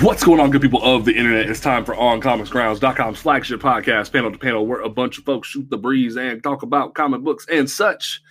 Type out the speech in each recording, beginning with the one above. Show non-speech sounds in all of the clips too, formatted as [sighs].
What's going on, good people of the internet? It's time for OnComicsGrounds.com's flagship podcast, Panel to Panel, where a bunch of folks shoot the breeze and talk about comic books and such.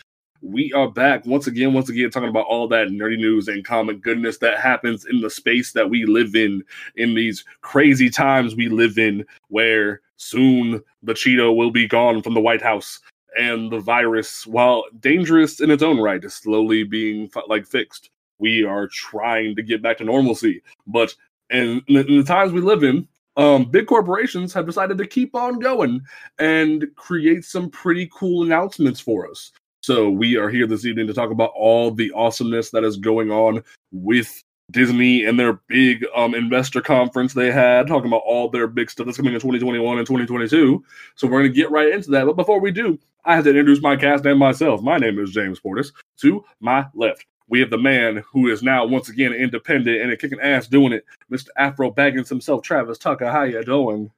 We are back once again, once again, talking about all that nerdy news and comic goodness that happens in the space that we live in, in these crazy times we live in, where soon the Cheeto will be gone from the White House and the virus, while dangerous in its own right, is slowly being like fixed. We are trying to get back to normalcy, but and in the, the times we live in, um, big corporations have decided to keep on going and create some pretty cool announcements for us. So we are here this evening to talk about all the awesomeness that is going on with Disney and their big um, investor conference they had, talking about all their big stuff that's coming in 2021 and 2022. So we're going to get right into that. But before we do, I have to introduce my cast and myself. My name is James Portis. To my left, we have the man who is now once again independent and kicking ass doing it, Mr. Afro Baggins himself, Travis Tucker. How you doing?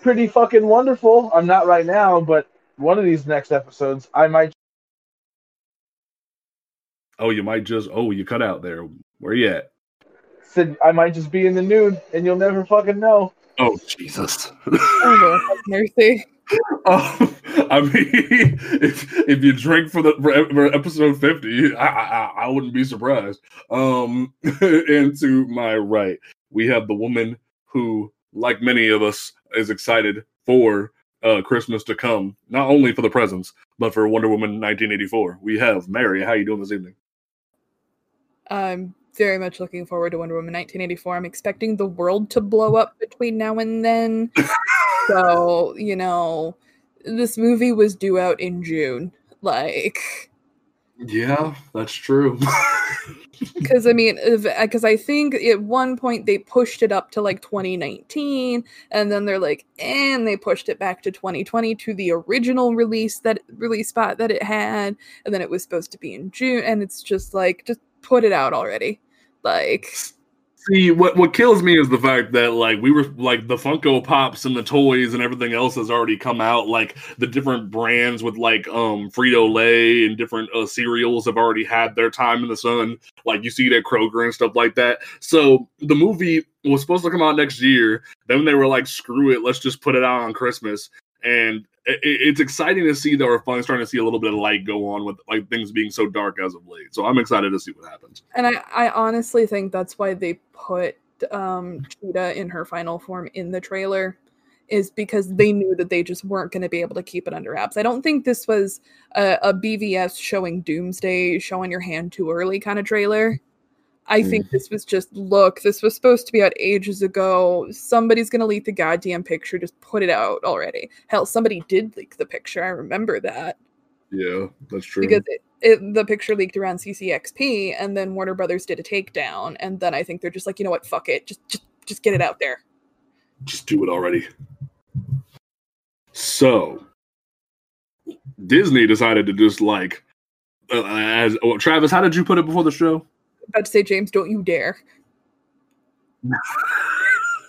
Pretty fucking wonderful. I'm not right now, but one of these next episodes, I might. Oh, you might just. Oh, you cut out there. Where you at? Said I might just be in the nude, and you'll never fucking know. Oh Jesus! Oh, Lord, mercy. [laughs] Oh, I mean, [laughs] if if you drink for the for, episode fifty, I, I I wouldn't be surprised. Um, [laughs] and to my right, we have the woman who, like many of us, is excited for uh Christmas to come, not only for the presents, but for Wonder Woman 1984. We have Mary. How you doing this evening? I'm very much looking forward to Wonder Woman 1984. I'm expecting the world to blow up between now and then. [laughs] so, you know, this movie was due out in June. Like, Yeah, that's true. [laughs] because I mean, because uh, I think at one point they pushed it up to like 2019, and then they're like, and they pushed it back to 2020 to the original release that release spot that it had, and then it was supposed to be in June, and it's just like, just put it out already. Like, See, what what kills me is the fact that like we were like the Funko Pops and the toys and everything else has already come out. Like the different brands with like um Frito Lay and different uh, cereals have already had their time in the sun. Like you see that Kroger and stuff like that. So the movie was supposed to come out next year. Then they were like, "Screw it, let's just put it out on Christmas." And it, it's exciting to see that we're finally starting to see a little bit of light go on with like things being so dark as of late. So I'm excited to see what happens. and I, I honestly think that's why they put um Cheetah in her final form in the trailer is because they knew that they just weren't going to be able to keep it under wraps. I don't think this was a, a BVS showing Doomsday, showing your hand too early kind of trailer. I think this was just look, this was supposed to be out ages ago. Somebody's to leak the goddamn picture. Just put it out already. Hell, somebody did leak the picture. I remember that Yeah, that's true. because it, it, the picture leaked around CCXP, and then Warner Brothers did a takedown, and then I think they're just like, you know what, fuck it, just just just get it out there. just do it already. So Disney decided to just like uh, as oh, Travis, how did you put it before the show? About to say, James, don't you dare, [laughs]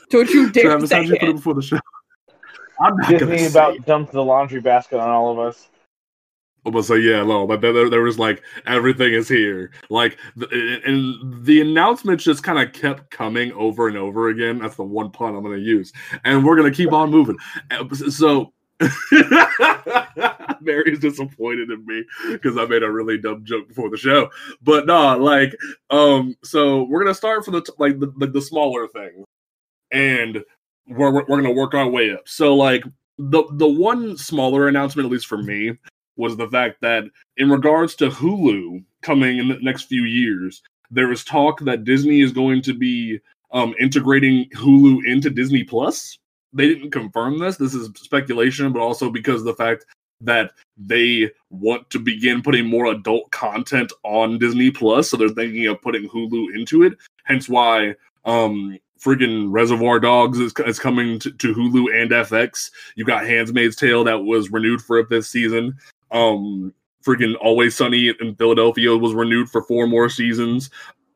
don't you dare Travis, how say did you put it it. before the show? [laughs] I'm not gonna Disney say about dumped the laundry basket on all of us. I'm gonna say yeah, no, but there, there was like everything is here, like, the, and the announcements just kind of kept coming over and over again. That's the one pun I'm gonna use, and we're gonna keep on moving. Uh, So, [laughs] Mary's disappointed in me because I made a really dumb joke before the show, but no, like, um, so we're gonna start from the t- like the, the, the smaller thing, and we're we're gonna work our way up. So, like, the the one smaller announcement, at least for me, was the fact that in regards to Hulu coming in the next few years, there is talk that Disney is going to be um, integrating Hulu into Disney Plus. They didn't confirm this. This is speculation, but also because of the fact that they want to begin putting more adult content on Disney Plus, so they're thinking of putting Hulu into it. Hence why um friggin' Reservoir Dogs is, is coming to, to Hulu and FX. You got Handmaid's Tale that was renewed for this season. Um, freaking Always Sunny in Philadelphia was renewed for four more seasons.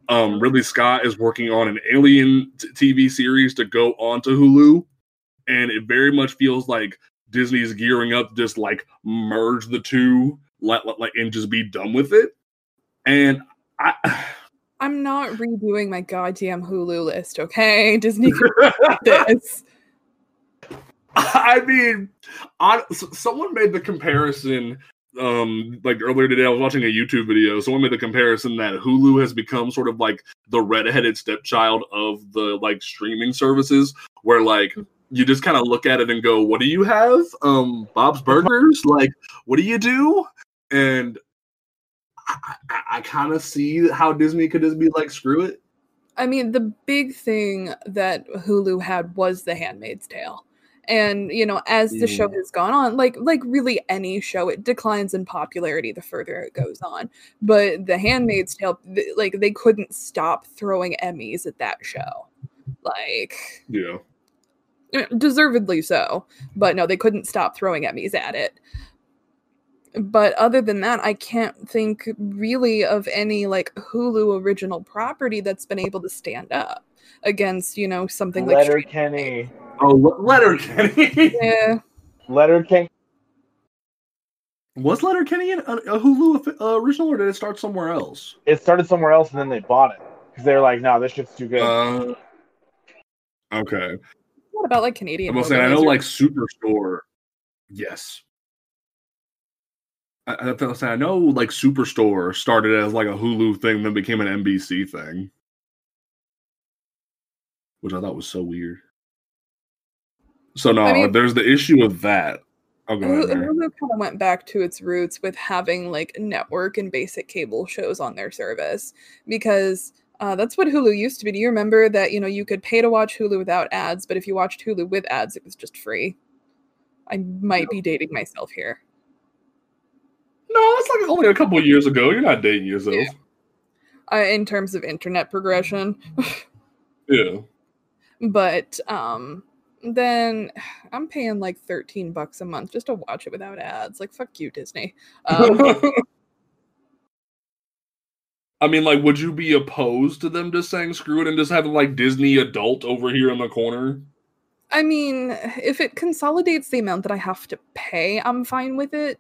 Um, Ridley Scott is working on an Alien t- TV series to go onto Hulu, and it very much feels like Disney's gearing up just like merge the two, like, like and just be done with it. And I, [sighs] I'm not redoing my goddamn Hulu list, okay? [laughs] Disney [laughs] this. I mean, I, someone made the comparison. Um, like earlier today, I was watching a YouTube video. Someone made the comparison that Hulu has become sort of like the redheaded stepchild of the like streaming services, where like you just kind of look at it and go, "What do you have? Um, Bob's Burgers? Like, what do you do?" And I, I, I kind of see how Disney could just be like, "Screw it." I mean, the big thing that Hulu had was The Handmaid's Tale. And, you know, as the show Mm. has gone on, like like really any show, it declines in popularity the further it goes on. But The Handmaid's Tale, th- like they couldn't stop throwing Emmys at that show. Like Yeah. Eh, deservedly so. But no, they couldn't stop throwing Emmys at it. But other than that, I can't think really of any like Hulu original property that's been able to stand up against, you know, something like Letter Kenny. Oh, Le- Letterkenny. [laughs] Yeah, Letterkenny. Was Letterkenny a, a Hulu uh, original, or did it start somewhere else? It started somewhere else and then they bought it because they were like, "No, this shit's too good." Uh, okay. What about like Canadian? I'm saying I know or- like Superstore. Yes. I, I, saying, I know like Superstore started as like a Hulu thing, then became an NBC thing, which I thought was so weird. So no, I mean- there's the issue of that. Oh, go Hulu, Hulu kind of went back to its roots with having like network and basic cable shows on their service because uh, that's what Hulu used to be. Do you remember that you know you could pay to watch Hulu without ads, but if you watched Hulu with ads, it was just free? I might be dating myself here. No, it's like only a couple years ago. You're not dating yourself. Yeah. Uh, in terms of internet progression, [laughs] Yeah. but um, then I'm paying like 13 bucks a month just to watch it without ads. Like fuck you, Disney. Um, [laughs] I mean, like, would you be opposed to them just saying screw it and just having like Disney adult over here in the corner? I mean, if it consolidates the amount that I have to pay, I'm fine with it.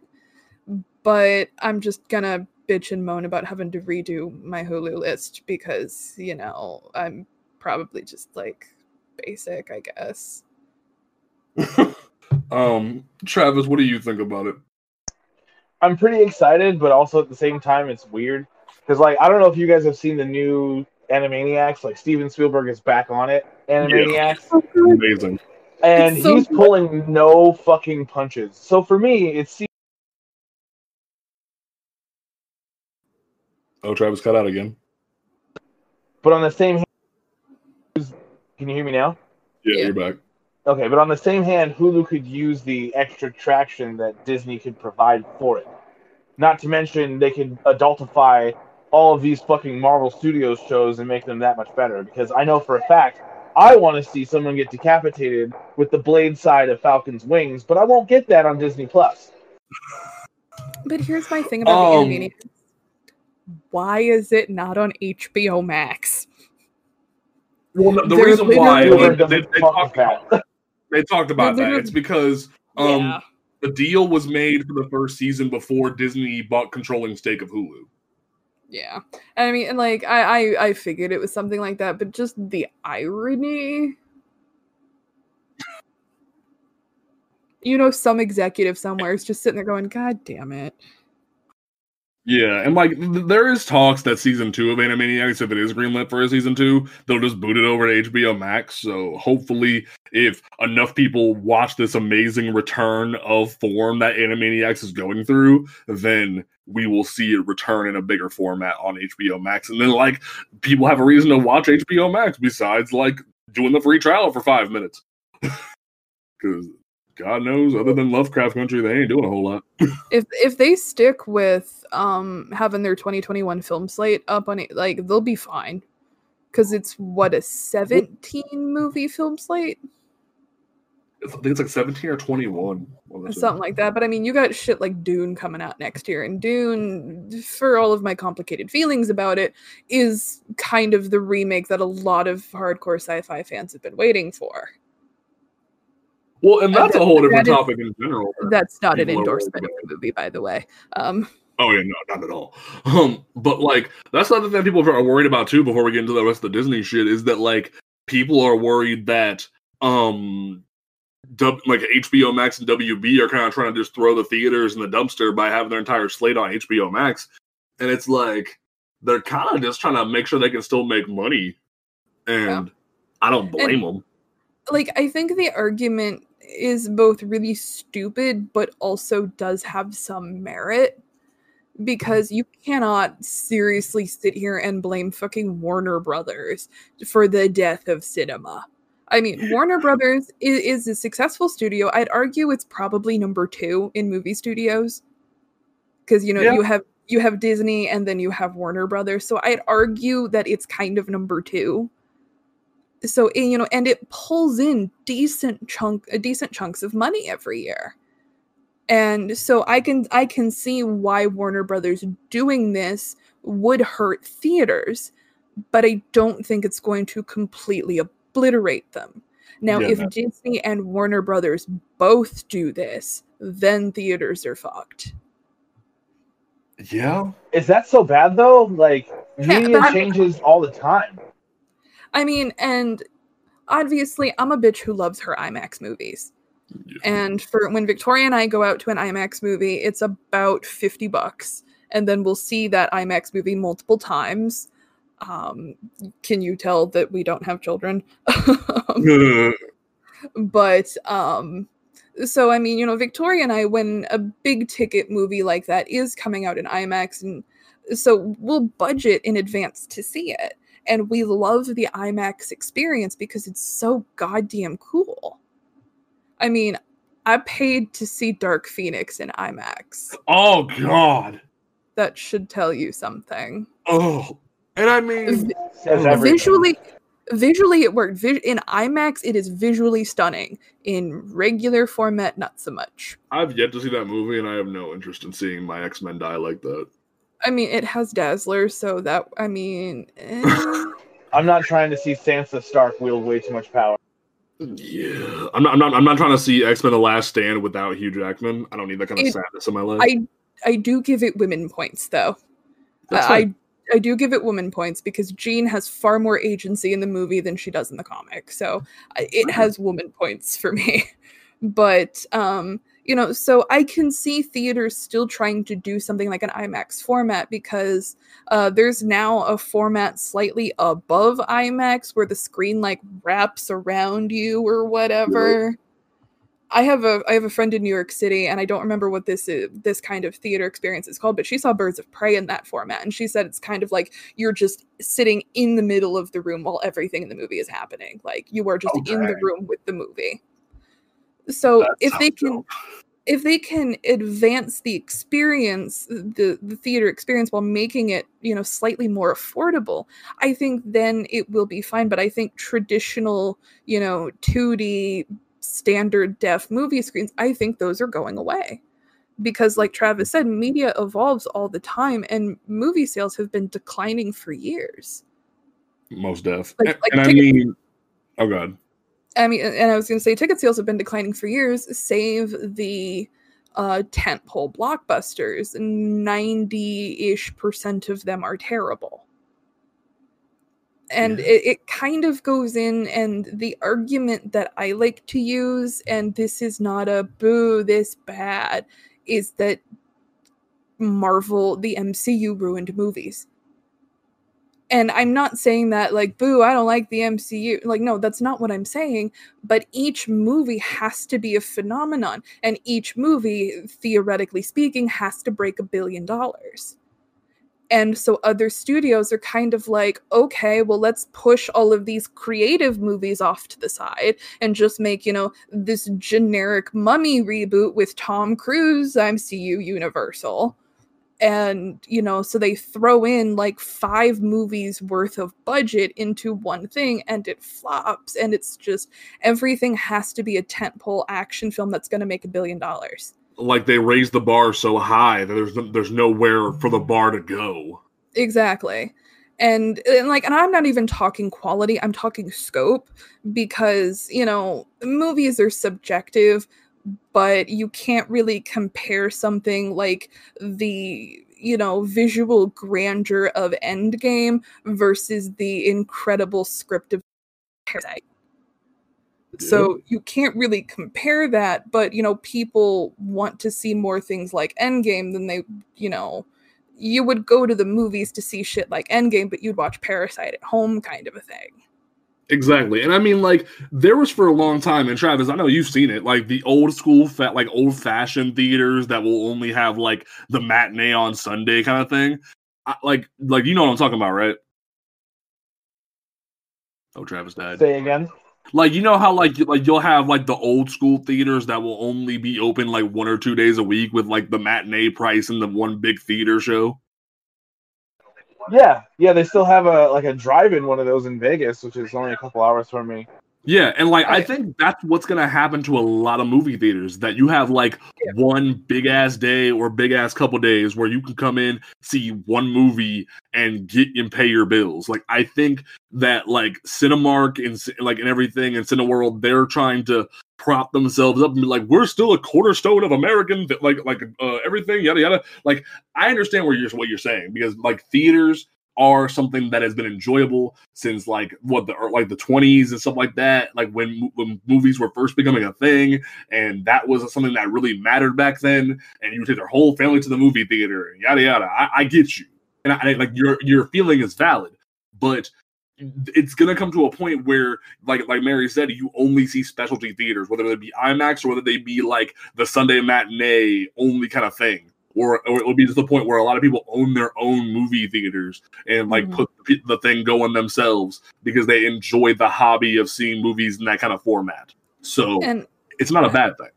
But I'm just gonna bitch and moan about having to redo my Hulu list because, you know, I'm probably just like basic, I guess. [laughs] um, Travis, what do you think about it? I'm pretty excited, but also at the same time, it's weird because, like, I don't know if you guys have seen the new Animaniacs. Like, Steven Spielberg is back on it, Animaniacs, Amazing. and so he's good. pulling no fucking punches. So for me, it's Oh, Travis cut out again. but on the same. hand, Can you hear me now? Yeah, Yeah. you're back. Okay, but on the same hand, Hulu could use the extra traction that Disney could provide for it. Not to mention, they could adultify all of these fucking Marvel Studios shows and make them that much better. Because I know for a fact, I want to see someone get decapitated with the blade side of Falcon's wings, but I won't get that on Disney Plus. But here's my thing about Um, the Animaniacs. Why is it not on HBO Max? Well, the, the They're reason why literally- I mean, Spielberg they, doesn't they fuck talk with. They talked about They're- that. It's because um yeah. the deal was made for the first season before Disney bought controlling stake of Hulu. Yeah. And I mean, and like I, I I figured it was something like that, but just the irony. You know, some executive somewhere is just sitting there going, God damn it. Yeah, and like th- there is talks that season two of Animaniacs, if it is greenlit for a season two, they'll just boot it over to HBO Max. So hopefully, if enough people watch this amazing return of form that Animaniacs is going through, then we will see it return in a bigger format on HBO Max. And then like people have a reason to watch HBO Max besides like doing the free trial for five minutes. [laughs] Because God knows, other than Lovecraft Country, they ain't doing a whole lot. [laughs] If if they stick with um having their 2021 film slate up on it, like they'll be fine. Cause it's what a 17 movie film slate? I think it's like 17 or 21. one of something like that. But I mean, you got shit like Dune coming out next year, and Dune, for all of my complicated feelings about it, is kind of the remake that a lot of hardcore sci-fi fans have been waiting for. Well, and that's a whole different That is- topic in general. That's not an People are worried endorsement of the movie, by the way. Um, Oh yeah, no, not at all. [laughs] Um, but like that's the other thing people are worried about too. Before we get into the rest of the Disney shit, is that like people are worried that um, dub, like HBO Max and WB are kind of trying to just throw the theaters in the dumpster by having their entire slate on HBO Max, and it's like they're kind of just trying to make sure they can still make money, and I don't blame them. like I think the argument is both really stupid but also does have some merit because you cannot seriously sit here and blame fucking Warner Brothers for the death of cinema. I mean, [laughs] Warner Brothers is, is a successful studio. I'd argue it's probably number 2 in movie studios cuz you know, Yeah. you have you have Disney and then you have Warner Brothers. So I'd argue that it's kind of number 2 so and, you know and it pulls in decent chunk uh, decent chunks of money every year and so i can i can see why warner brothers doing this would hurt theaters but i don't think it's going to completely obliterate them now Yeah, if no. disney and warner brothers both do this then theaters are fucked Yeah, Is that so bad though? Like Yeah, media but changes all the time. I mean and obviously i'm a bitch who loves her imax movies And for when Victoria and I go out to an IMAX movie, it's about 50 bucks. And then we'll see that IMAX movie multiple times. Um, can you tell that we don't have children? [laughs] but um so I mean, you know, Victoria and I when a big ticket movie like that is coming out in IMAX and so we'll budget in advance to see it. And we love the IMAX experience because it's so goddamn cool. I mean, I paid to see Dark Phoenix in IMAX. oh god, That should tell you something. oh, and I mean. V- Says everything. visually, visually it worked. Vi- in IMAX, it is visually stunning. In regular format, not so much. I've yet to see that movie, and I have no interest in seeing my X Men die like that. I mean, it has Dazzler, so that I mean, [laughs] eh, I'm not trying to see Sansa Stark wield way too much power. Yeah, I'm not. I'm not. I'm not trying to see X Men: The Last Stand without Hugh Jackman. I don't need that kind of It- sadness in my life. I I do give it women points though. That's I. I do give it woman points because Jean has far more agency in the movie than she does in the comic. So it has woman points for me. [laughs] But um, you know, so I can see theaters still trying to do something like an IMAX format because uh, there's now a format slightly above IMAX where the screen like wraps around you or whatever. I have a I have a friend in New York City, and I don't remember what this is, this kind of theater experience is called, but she saw Birds of Prey in that format, and she said it's kind of like you're just sitting in the middle of the room while everything in the movie is happening. Like you are just in the room with the movie. So That if they can dope. if they can advance the experience the the theater experience while making it you know slightly more affordable i think then it will be fine but i think traditional you know 2d standard def movie screens i think those are going away because like travis said media evolves all the time and movie sales have been declining for years most deaf. Like- like and I mean, oh god, I mean, and I was going to say ticket sales have been declining for years, save the uh, tentpole blockbusters. 90 ish percent of them are terrible. And Yeah. it, it kind of goes in, and the argument that I like to use, and this is not a boo, this bad, is that Marvel, the MCU ruined movies. And I'm not saying that like, boo, I don't like the MCU. Like, no, that's not what I'm saying. But each movie has to be a phenomenon. And each movie, theoretically speaking, has to break a billion dollars. And so other studios are kind of like, okay, well, let's push all of these creative movies off to the side and just make, you know, this generic mummy reboot with Tom Cruise, MCU Universal and you know so they throw in like five movies worth of budget into one thing and it flops and it's just everything has to be a tentpole action film that's going to make a billion dollars Like they raise the bar so high that there's there's nowhere for the bar to go. exactly and, and like and i'm not even talking quality i'm talking scope because you know movies are subjective but you can't really compare something like the you know visual grandeur of endgame versus the incredible script of parasite. So you can't really compare that but you know people want to see more things like endgame than they you know you would go to the movies to see shit like endgame but you'd watch parasite at home kind of a thing Exactly. And I mean, like, there was for a long time, and Travis, I know you've seen it, like the old school, fat, like old fashioned theaters that will only have like the matinee on Sunday kind of thing. I, like, like you know what I'm talking about, right? Oh, Travis died. Say again. Like, you know how like you- like you'll have like the old school theaters that will only be open like one or two days a week with like the matinee price and the one big theater show. Yeah, yeah, they still have a like a drive-in one of those in Vegas, which is only a couple hours from me. Yeah, and like I think that's what's gonna happen to a lot of movie theaters. That you have like Yeah. one big ass day or big ass couple days where you can come in, see one movie, and get and pay your bills. Like I think that like Cinemark and like and everything and Cineworld, they're trying to prop themselves up and be like, we're still a cornerstone of American, like like uh, everything, yada yada. Like I understand where you're what you're saying because like theaters are something that has been enjoyable since like what the like the 20s and stuff like that like when when movies were first becoming a thing and that was something that really mattered back then and you take their whole family to the movie theater and yada yada. I, I get you. And I, I- like your your feeling is valid but it's gonna come to a point where like like mary said you only see specialty theaters whether they be imax or whether they be like the sunday matinee only kind of thing or, or it'll be to the point where a lot of people own their own movie theaters and like Mhm. put the- the thing going themselves because they enjoy the hobby of seeing movies in that kind of format. So and it's not a bad thing.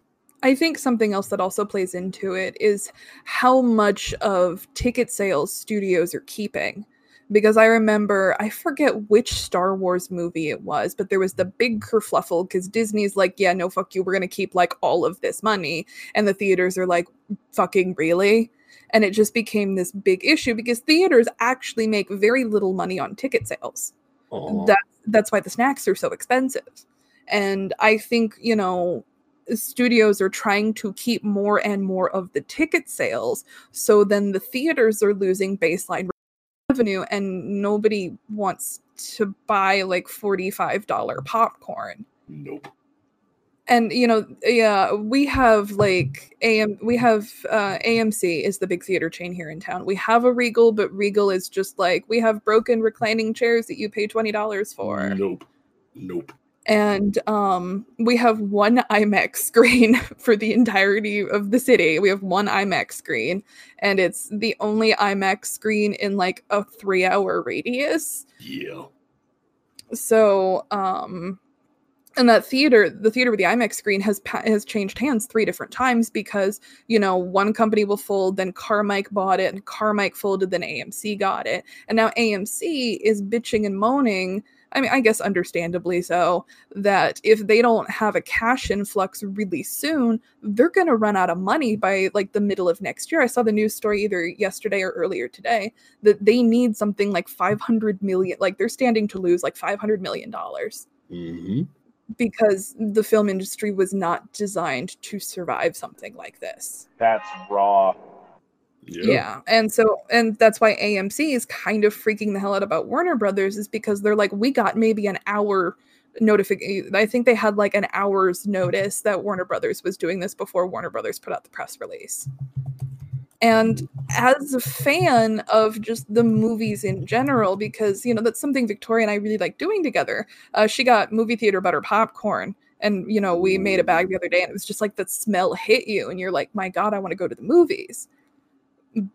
I think something else that also plays into it is how much of ticket sales studios are keeping. Because I remember, I forget which Star Wars movie it was, but there was the big kerfluffle because Disney's like, yeah, no, fuck you. We're going to keep like all of this money. And the theaters are like, fucking really? And it just became this big issue because theaters actually make very little money on ticket sales that's that's why the snacks are so expensive and i think you know studios are trying to keep more and more of the ticket sales so then the theaters are losing baseline revenue and nobody wants to buy like $45 popcorn nope. and you know yeah we have like am we have uh amc is the big theater chain here in town we have a regal but regal is just like we have broken reclining chairs that you pay $20 for Nope. Nope. And um we have one imax screen [laughs] for the entirety of the city. We have one imax screen and it's the only imax screen in like a three hour radius. Yeah. so um and that theater the theater with the imax screen has has changed hands three different times because you know one company will fold then carmike bought it and carmike folded then amc got it. And now amc is bitching and moaning i mean i guess understandably so that if they don't have a cash influx really soon they're going to run out of money by like the middle of next year i saw the news story either yesterday or earlier today that they need something like 500 million like they're standing to lose like 500 million dollars hmm because the film industry was not designed to survive something like this. That's raw. Yeah. And so and that's why AMC is kind of freaking the hell out about Warner Brothers is because they're like we got maybe an hour notification I think they had like an hour's notice that Warner Brothers was doing this before Warner Brothers put out the press release. And as a fan of just the movies in general, because you know that's something Victoria and I really like doing together. Uh, she got movie theater butter popcorn, and you know we made a bag the other day, and it was just like the smell hit you, and you're like, my god, I want to go to the movies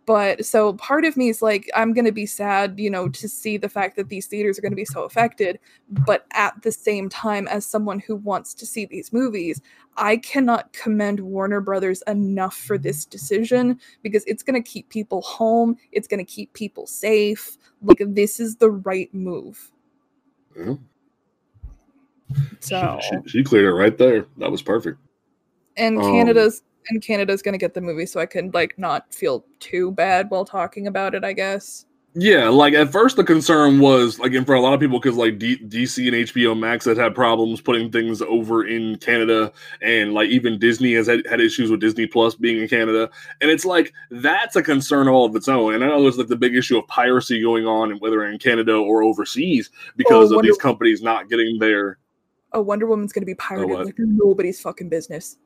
but so part of me is like i'm going to be sad you know to see the fact that these theaters are going to be so affected but at the same time as someone who wants to see these movies i cannot commend warner brothers enough for this decision because it's going to keep people home it's going to keep people safe like this is the right move Yeah. so She, she, she cleared it right there. That was perfect. and Um, canada's and canada's going to get the movie so i can like not feel too bad while talking about it i guess Yeah, like at first the concern was like, in front of a lot of people, because like D- DC and HBO Max had had problems putting things over in Canada, and like even Disney has had, had issues with Disney Plus being in Canada, and it's like that's a concern all of its own. And I know there's like the big issue of piracy going on, whether in Canada or overseas, because oh, of Wonder- these companies not getting their. oh wonder woman's going to be oh, pirated what? like nobody's fucking business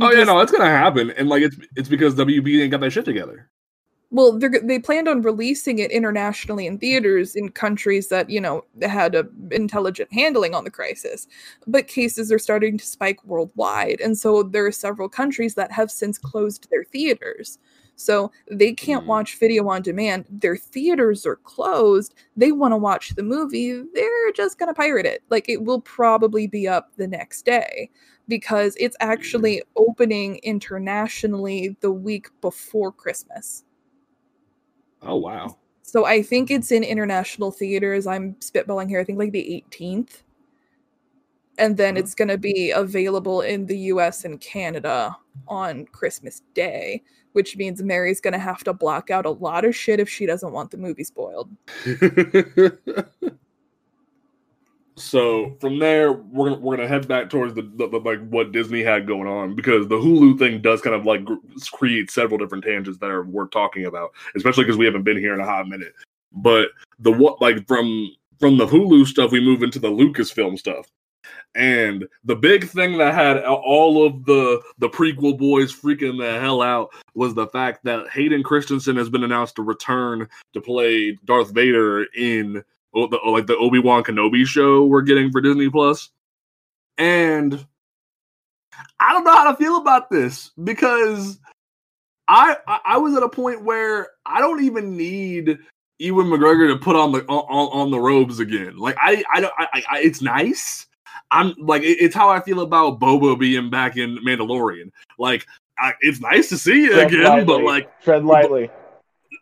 Oh yeah, no, it's gonna happen, and like it's it's because WB ain't got that shit together. well they're, they planned on releasing it internationally in theaters in countries that you know had a intelligent handling on the crisis but cases are starting to spike worldwide and so there are several countries that have since closed their theaters. So they can't Mm. watch video on demand. Their theaters are closed. They want to watch the movie. They're just going to pirate it. Like it will probably be up the next day because it's actually opening internationally the week before christmas Oh wow. so I think it's in international theaters. I'm spitballing here. I think like the 18th. And then Mhm. it's going to be available in the US and Canada on Christmas Day, which means Mary's going to have to block out a lot of shit if she doesn't want the movie spoiled. [laughs] so from there, we're gonna, we're gonna head back towards the, the, the- like what Disney had going on because the Hulu thing does kind of like create several different tangents that are worth talking about, especially because we haven't been here in a hot minute. But the what like from from the Hulu stuff, we move into the Lucasfilm stuff. And the big thing that had all of the the prequel boys freaking the hell out was the fact that Hayden Christensen has been announced to return to play Darth Vader in the, like the Obi Wan Kenobi show we're getting for Disney Plus, and I don't know how to feel about this because I I, was at a point where I don't even need Ewan McGregor to put on the on, on the robes again. Like I I don't I, I it's nice. I'm like it- it's how I feel about Boba being back in Mandalorian. Like I, it's nice to see you Tread again, but like tread lightly.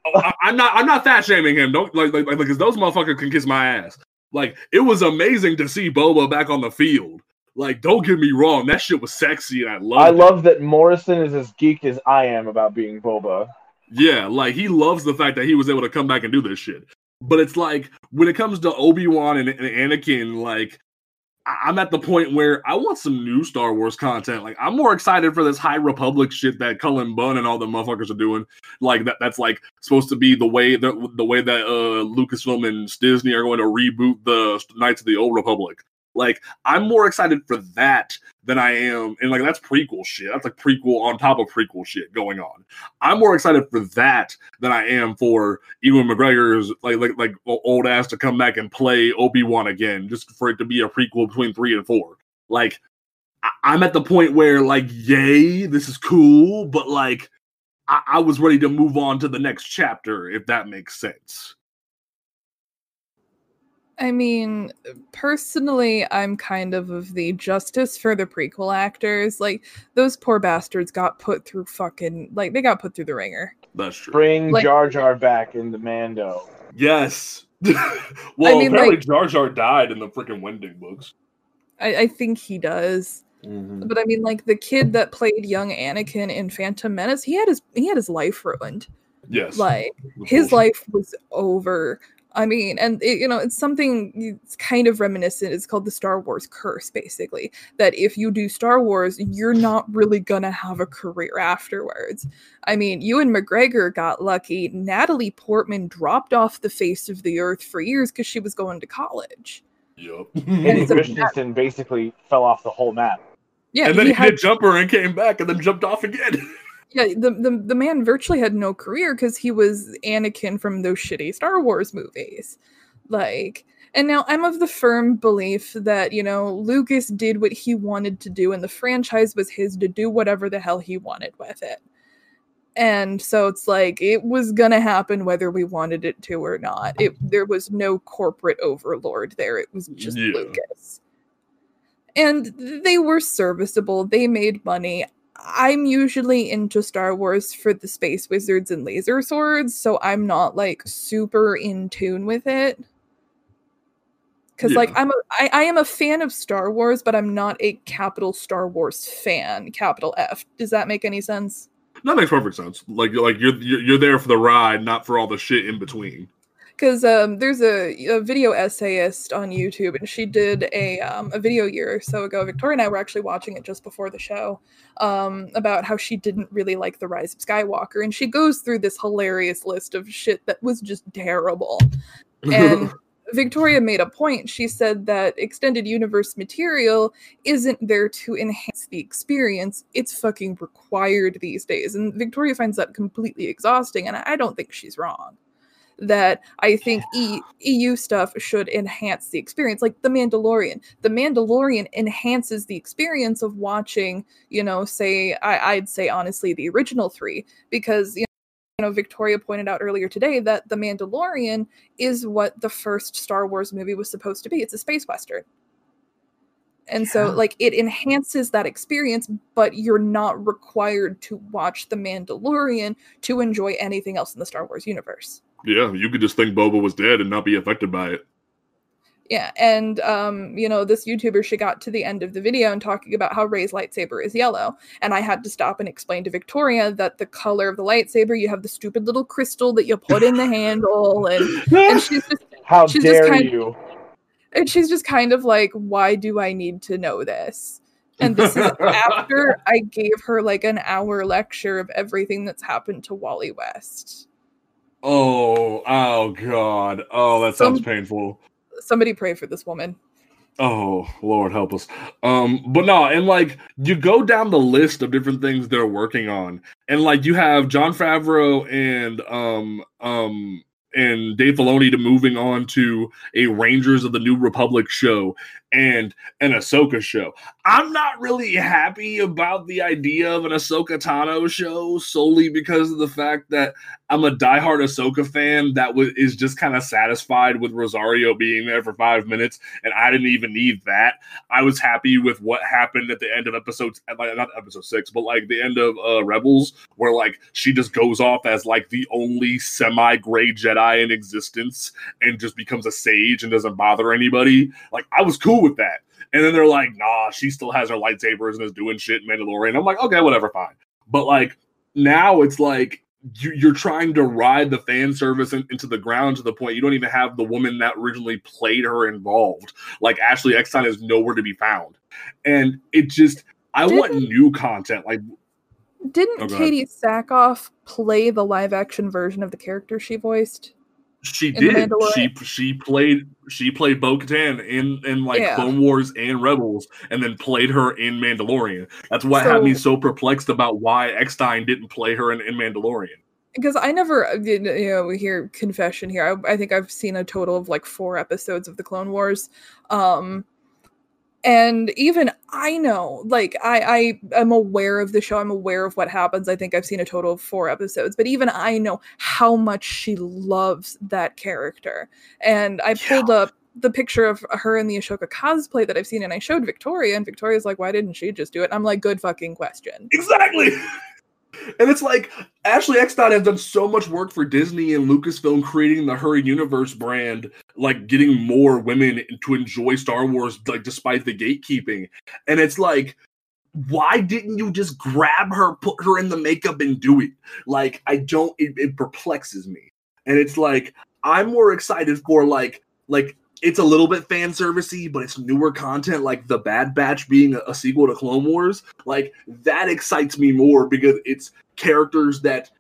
Oh, I, I'm not. I'm not fat shaming him. Don't like like like because those motherfuckers can kiss my ass. Like it was amazing to see Boba back on the field. Like don't get me wrong, that shit was sexy and I love. I love that Morrison is as geeked as I am about being Boba. Yeah, like he loves the fact that he was able to come back and do this shit. But it's like when it comes to Obi Wan and, and Anakin, like I'm at the point where I want some new Star Wars content. Like I'm more excited for this High Republic shit that Cullen Bunn and all the motherfuckers are doing. Like that that's like supposed to be the way that the way that uh Lucasfilm and Disney are going to reboot the Knights of the Old Republic. Like I'm more excited for that than I am, and like that's prequel shit. That's like prequel on top of prequel shit going on. I'm more excited for that than I am for Ewan McGregor's like like like old ass to come back and play Obi Wan again, just for it to be a prequel between three and four. Like I- I'm at the point where like, yay, this is cool, but like I, I was ready to move on to the next chapter, if that makes sense. I mean, personally, I'm kind of of the justice for the prequel actors. Like, those poor bastards got put through fucking, like, they got put through the ringer. That's true. Bring Like- Jar Jar back in the Mando. Yes. [laughs] well, mean, apparently like- Jar Jar died in the freaking Wendig books. I, I think he does. Mm-hmm. But I mean, like, the kid that played young Anakin in Phantom Menace, he had his he had his life ruined. Yes. Like, his life was over. I mean, and it, you know, it's something it's kind of reminiscent. It's called the Star Wars curse, basically. That if you do Star Wars, you're not really gonna have a career afterwards. I mean, Ewan McGregor got lucky. Natalie Portman dropped off the face of the earth for years because she was going to college. Yep. [laughs] Hayden Christensen basically fell off the whole map. Yeah, and then he he had did jumper and came back and then jumped off again. [laughs] Yeah, the, the the man virtually had no career because he was Anakin from those shitty Star Wars movies. Like, and now I'm of the firm belief that, you know, Lucas did what he wanted to do and the franchise was his to do whatever the hell he wanted with it. And so it's like it was gonna happen whether we wanted it to or not. It there was no corporate overlord there. It was just Yeah. Lucas. And they were serviceable. They made money. I'm usually into Star Wars for the space wizards and laser swords, so I'm not like super in tune with it. Cause like I'm a I, I am a fan of Star Wars, but I'm not a capital Star Wars fan, capital F. Does that make any sense? that makes perfect sense. Like like you're you're you're there for the ride, not for all the shit in between. Because um, there's a, a video essayist on YouTube, and she did a um, a video a year or so ago. Victoria and I were actually watching it just before the show um, about how she didn't really like the Rise of Skywalker, and she goes through this hilarious list of shit that was just terrible. And [laughs] Victoria made a point. She said that extended universe material isn't there to enhance the experience. It's fucking required these days. And Victoria finds that completely exhausting. And I don't think she's wrong. That I think e- EU stuff should enhance the experience, like The Mandalorian. The Mandalorian enhances the experience of watching, you know, say, I- I'd say honestly, the original three, because, you know, Victoria pointed out earlier today that The Mandalorian is what the first Star Wars movie was supposed to be. It's a space western. And so like it enhances that experience, but you're not required to watch The Mandalorian to enjoy anything else in the Star Wars universe. Yeah, you could just think Boba was dead and not be affected by it. Yeah, and um, you know, this YouTuber she got to the end of the video and talking about how Rey's lightsaber is yellow, and I had to stop and explain to Victoria that the color of the lightsaber, you have the stupid little crystal that you put in the [laughs] handle, and and she's just [laughs] How she's just dare kind- you? and she's just kind of like, why do I need to know this? And this is [laughs] after I gave her like an hour lecture of everything that's happened to Wally West. Oh, oh god. Oh, that sounds Some- painful. Somebody pray for this woman. Oh, Lord help us. Um, but no, and like you go down the list of different things they're working on, and like you have Jon Favreau and um um and Dave Filoni to moving on to a Rangers of the New Republic show and an Ahsoka show. I'm not really happy about the idea of an Ahsoka Tano show solely because of the fact that I'm a diehard Ahsoka fan that was is just kind of satisfied with Rosario being there for five minutes, and I didn't even need that. I was happy with what happened at the end of episode, like not episode six, but like the end of uh, Rebels, where like she just goes off as like the only semi-gray Jedi in existence and just becomes a sage and doesn't bother anybody. Like I was cool with that. And then they're like, nah, she still has her lightsabers and is doing shit in Mandalorian. I'm like, okay, whatever, fine. But like now it's like you, you're trying to ride the fan service in, into the ground to the point you don't even have the woman that originally played her involved. Like Ashley Eckstein is nowhere to be found, and it just I want Didn't- new content. Like Didn't Oh. Katee Sackhoff play the live action version of the character she voiced? She did, she she played she played Bo Katan in in like Yeah. Clone Wars and Rebels, and then played her in Mandalorian. That's what had me So- so perplexed about why Eckstein didn't play her in, in Mandalorian. Because I never, uh, you know, we hear confession here. I, I think I've seen a total of like four episodes of the Clone Wars. Um, and even I know, like, I, I am aware of the show. I'm aware of what happens. I think I've seen a total of four episodes, but even I know how much she loves that character. And I pulled up the picture of her in the Ahsoka cosplay that I've seen, and I showed Victoria, and Victoria's like, "Why didn't she just do it?" And I'm like, "Good fucking question." Exactly. And it's like Ashley Eckstein has done so much work for Disney and Lucasfilm creating the Her Universe brand, like getting more women to enjoy Star Wars, like despite the gatekeeping. And it's like, why didn't you just grab her, put her in the makeup, and do it? Like, I don't. It, it perplexes me. And it's like I'm more excited for like like it's a little bit fan servicey, but it's newer content like the Bad Batch being a, a sequel to Clone Wars. Like that excites me more because it's characters that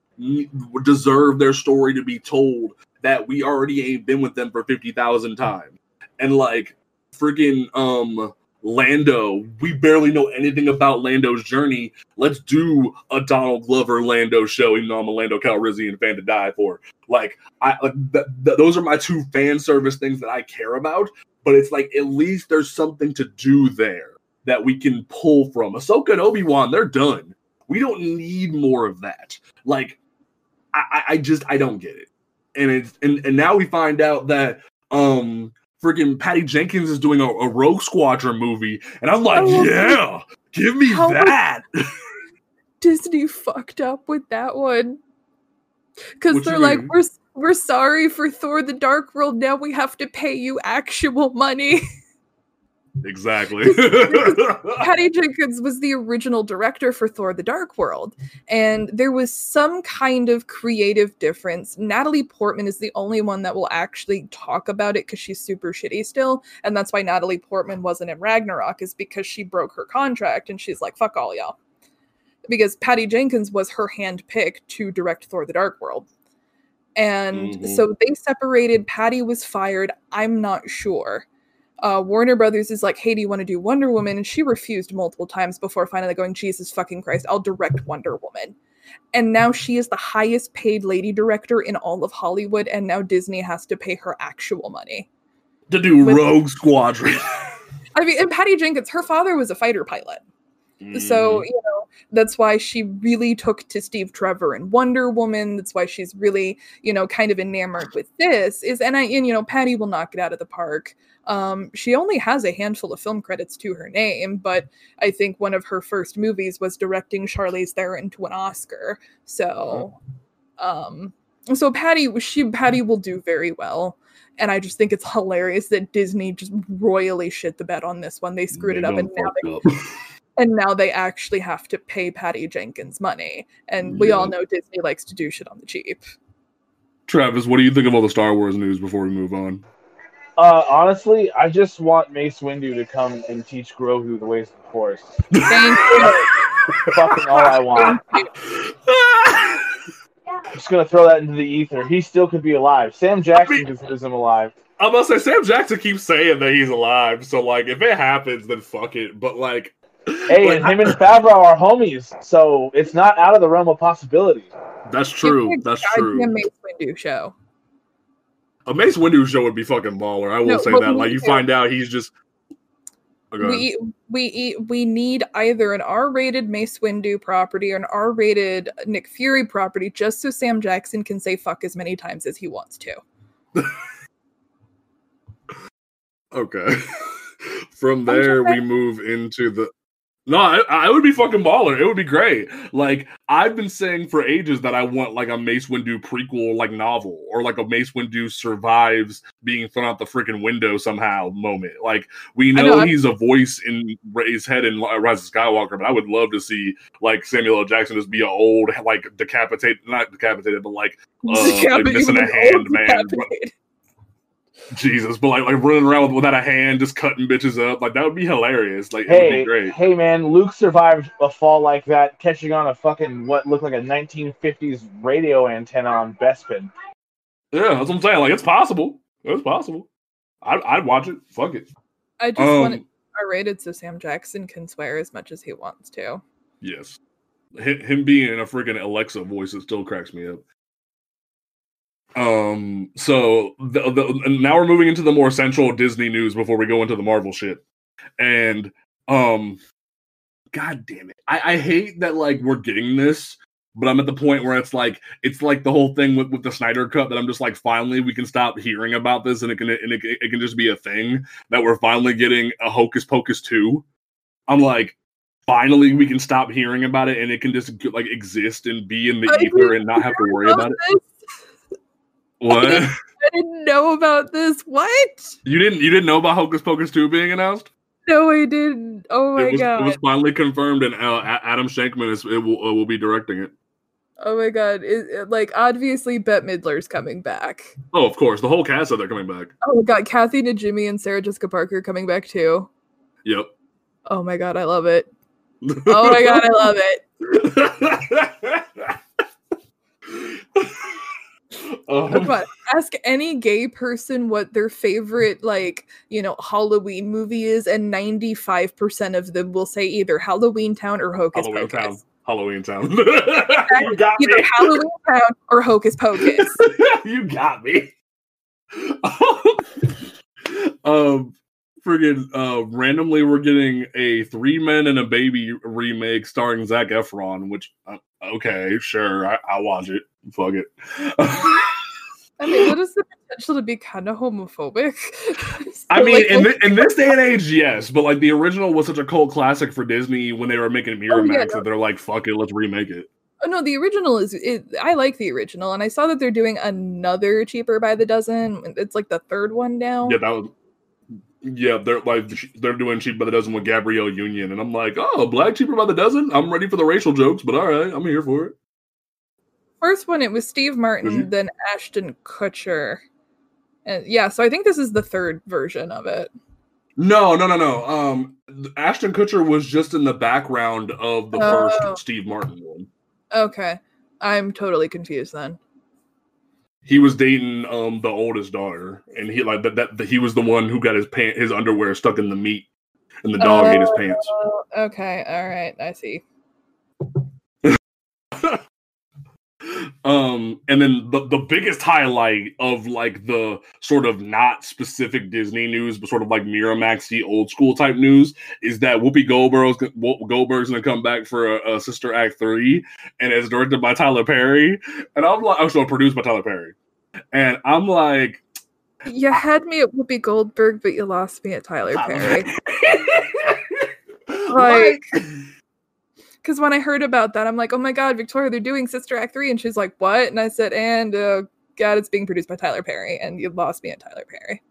deserve their story to be told that we already ain't been with them for 50,000 times. And like freaking um Lando, we barely know anything about Lando's journey. Let's do a Donald Glover Lando show, even though I'm a Lando Calrissian fan to die for. Like, I like th- th- those are my two fan service things that I care about. But it's like at least there's something to do there that we can pull from. Ahsoka and Obi Wan, they're done. We don't need more of that. Like, I, I- I just I don't get it. And it's and, and now we find out that um freaking Patty Jenkins is doing a, a Rogue Squadron movie, and I'm like, love yeah, give me How that. [laughs] Disney fucked up with that one. Because they're like, mean? we're we're sorry for Thor: The Dark World. Now we have to pay you actual money. [laughs] exactly. [laughs] Patty Jenkins was the original director for Thor: The Dark World, and there was some kind of creative difference. Natalie Portman is the only one that will actually talk about it because she's super shitty still, and that's why Natalie Portman wasn't in Ragnarok is because she broke her contract and she's like, "Fuck all y'all," because Patty Jenkins was her hand picked to direct Thor: The Dark World. And Mhm. so they separated. Patty was fired. I'm not sure uh, Warner Brothers is like, hey, do you want to do Wonder Woman? And she refused multiple times before finally going, Jesus fucking Christ, I'll direct Wonder Woman. And now she is the highest paid lady director in all of Hollywood, and now Disney has to pay her actual money. to do With- Rogue Squadron. [laughs] I mean, and Patty Jenkins, her father was a fighter pilot. So, Mm-hmm. you know, that's why she really took to Steve Trevor and Wonder Woman. That's why she's really, you know, kind of enamored with this. Is and I and you know, Patty will knock it out of the park. Um, she only has a handful of film credits to her name, but I think one of her first movies was directing Charlize Theron to an Oscar. So, um, so Patty, she Patty will do very well. And I just think it's hilarious that Disney just royally shit the bed on this one. They screwed They it up, and now they up. [laughs] and now they actually have to pay Patty Jenkins money. And we all know Disney likes to do shit on the cheap. Travis, what do you think of all the Star Wars news before we move on? Uh, honestly, I just want Mace Windu to come and teach Grogu the ways of the Force. [laughs] Thank you. Fucking all I want. I'm [laughs] just gonna throw that into the ether. He still could be alive. Sam Jackson considers him alive. I must say, Sam Jackson keeps saying that he's alive. So, like, if it happens, then fuck it. But, like, Hey, like, and him and Favreau are homies, so it's not out of the realm of possibility. that's true. That's goddamn true. Mace Windu show. A Mace Windu show would be fucking baller. I will No, say that. Like, you to- find out he's just. Oh, go ahead. We we we need either an R-rated Mace Windu property or an R-rated Nick Fury property, just so Sam Jackson can say fuck as many times as he wants to. [laughs] Okay. [laughs] From there, we move into the. No, I, I would be fucking baller. It would be great. Like I've been saying for ages that I want like a Mace Windu prequel, like novel, or like a Mace Windu survives being thrown out the freaking window somehow moment. Like we know, know, he's a voice in Rey's head in Rise of Skywalker, but I would love to see like Samuel L. Jackson just be a old, like decapitated, not decapitated, but like uh, like missing a hand, man. Decapitated. Jesus, but like like running around with, without a hand, just cutting bitches up, like that would be hilarious. Like it would Hey, be great. hey, man, Luke survived a fall like that, catching on a fucking what looked like a 1950s radio antenna on Bespin. Yeah, that's what I'm saying. Like it's possible. It's possible. I'd, I'd watch it. Fuck it. I just want it Um, R-rated so Sam Jackson can swear as much as he wants to. yes, him, him being in a freaking Alexa voice, it still cracks me up. Um. So the, the now we're moving into the more central Disney news before we go into the Marvel shit, and um, god damn it, I, I hate that like we're getting this, but I'm at the point where it's like it's like the whole thing with, with the Snyder cut that I'm just like finally we can stop hearing about this and it can and it, it can just be a thing that we're finally getting a Hocus Pocus two. I'm like. Finally, we can stop hearing about it, and it can just like exist and be in the ether and not have to worry [laughs] about it. What? [laughs] I didn't know about this. What? You didn't you didn't know about Hocus Pocus 2 being announced? No, I didn't. Oh my it was god. it was finally confirmed and uh, Adam Shankman is it will, will be directing it. Oh my god! It, it- like obviously, Bette Midler's coming back. Oh, of course, the whole cast said they're coming back. Oh my god, Kathy Najimy and Sarah Jessica Parker coming back too. Yep. Oh my god, I love it. [laughs] Oh my god, I love it. [laughs] Um, on, ask any gay person what their favorite, like, you know, Halloween movie is, and 95% of them will say either Halloween Town or Hocus Halloween Pocus. Town. Halloween Town. [laughs] you got Either me. Halloween Town or Hocus Pocus. [laughs] you got me. [laughs] um, friggin' uh, randomly, we're getting a Three Men and a Baby remake starring Zac Efron. Which, uh, okay, sure, I, I'll watch it. Fuck it. [laughs] I mean, what is the potential to be kind of homophobic. [laughs] I mean, like, in, in this day and age, yes, but like the original was such a cult classic for Disney when they were making Miramax Oh, yeah, no. that they're like, "Fuck it, let's remake it." Oh no, the original is. It, I like the original, and I saw that they're doing another cheaper by the dozen. It's like the third one now. Yeah, that was. Yeah, they're like they're doing cheap by the dozen with Gabrielle Union, and I'm like, oh, black cheaper by the dozen. I'm ready for the racial jokes, but all right, I'm here for it. First one, it was Steve Martin, you? then Ashton Kutcher, and yeah. So I think this is the third version of it. No, no, no, no. Um, Ashton Kutcher was just in the background of the Oh. first Steve Martin one. Okay, I'm totally confused then. He was dating um the oldest daughter, and he like that, that, he was the one who got his pant his underwear stuck in the meat, and the dog ate his pants. Oh, okay, all right, I see. [laughs] um and then the, the biggest highlight of like the sort of not specific disney news but sort of like miramaxy old school type news is that whoopi goldberg's, goldberg's gonna come back for a, a sister act 3 and it's directed by tyler perry. And i'm like also produced by tyler perry. And i'm like You had me at Whoopi Goldberg, but you lost me at Tyler Perry. [laughs] like Because when I heard about that, I'm like, oh my god, Victoria, they're doing Sister Act 3. And she's like, what? And I said, and uh, God, it's being produced by Tyler Perry. And you lost me at Tyler Perry.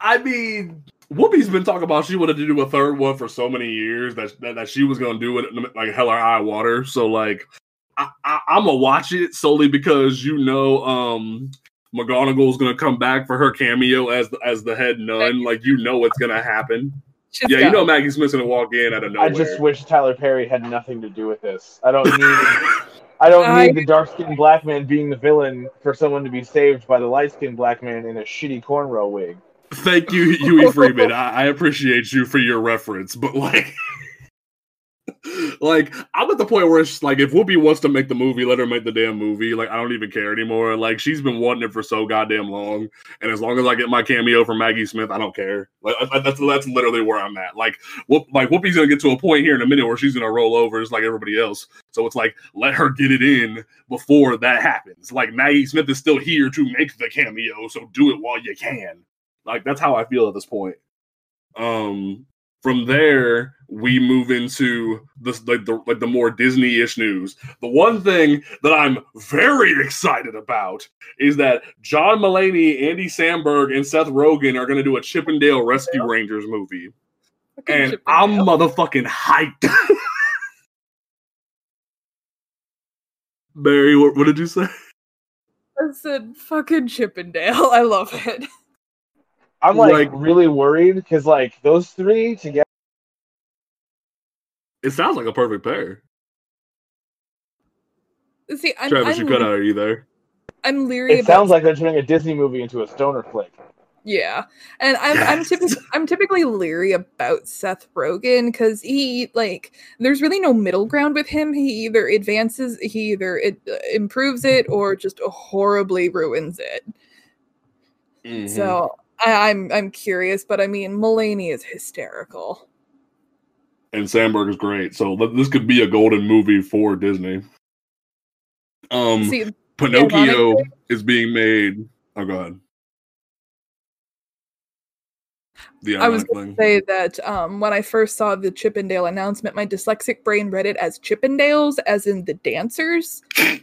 I mean, Whoopi's been talking about she wanted to do a third one for so many years that that, that she was going to do it like hell or high water. So like, I, I'm gonna watch it solely because you know, um, McGonagall's gonna come back for her cameo as the, as the head nun. Like you know, what's gonna happen. She's yeah, you know, Maggie Smith's gonna walk in out of nowhere. I just wish Tyler Perry had nothing to do with this. I don't need. I don't I- need the dark skinned black man being the villain for someone to be saved by the light skinned black man in a shitty cornrow wig. Thank you, Huey Freeman. I, I appreciate you for your reference, but like, [laughs] like I'm at the point where it's just like, if Whoopi wants to make the movie, let her make the damn movie. Like, I don't even care anymore. Like, she's been wanting it for so goddamn long, and as long as I get my cameo from Maggie Smith, I don't care. Like, I- I- that's that's literally where I'm at. Like, Whoop, like Whoopi's gonna get to a point here in a minute where she's gonna roll over just like everybody else. So it's like, let her get it in before that happens. Like, Maggie Smith is still here to make the cameo, so do it while you can. Like that's how I feel at this point. Um, from there we move into this like the like the more Disney-ish news. The one thing that I'm very excited about is that John Mulaney, Andy Samberg, and Seth Rogen are going to do a Chip 'n Dale Rescue Rangers movie, and. I'm motherfucking hyped. [laughs] Barry, what, what did you say? I said, fucking Chippendale. [laughs] I love it. I'm like, Like- really worried because like those three together. It sounds like a perfect pair. See, I'm, Travis, you I'm, cut out. Are you there? I'm leery It about sounds like they're turning a Disney movie into a stoner flick. Yeah, and I'm I'm typically I'm typically leery about Seth Rogen because he like there's really no middle ground with him. He either advances, he either it, uh, improves it, or just horribly ruins it. Mm-hmm. So I, I'm I'm curious, but I mean Mulaney is hysterical. and Samberg is great. So th- this could be a golden movie for Disney. Um, See, Pinocchio is being made. Oh, go ahead. The I was going to say that um, when I first saw the Chip 'n Dale announcement, my dyslexic brain read it as Chippendales, as in the dancers, [laughs] and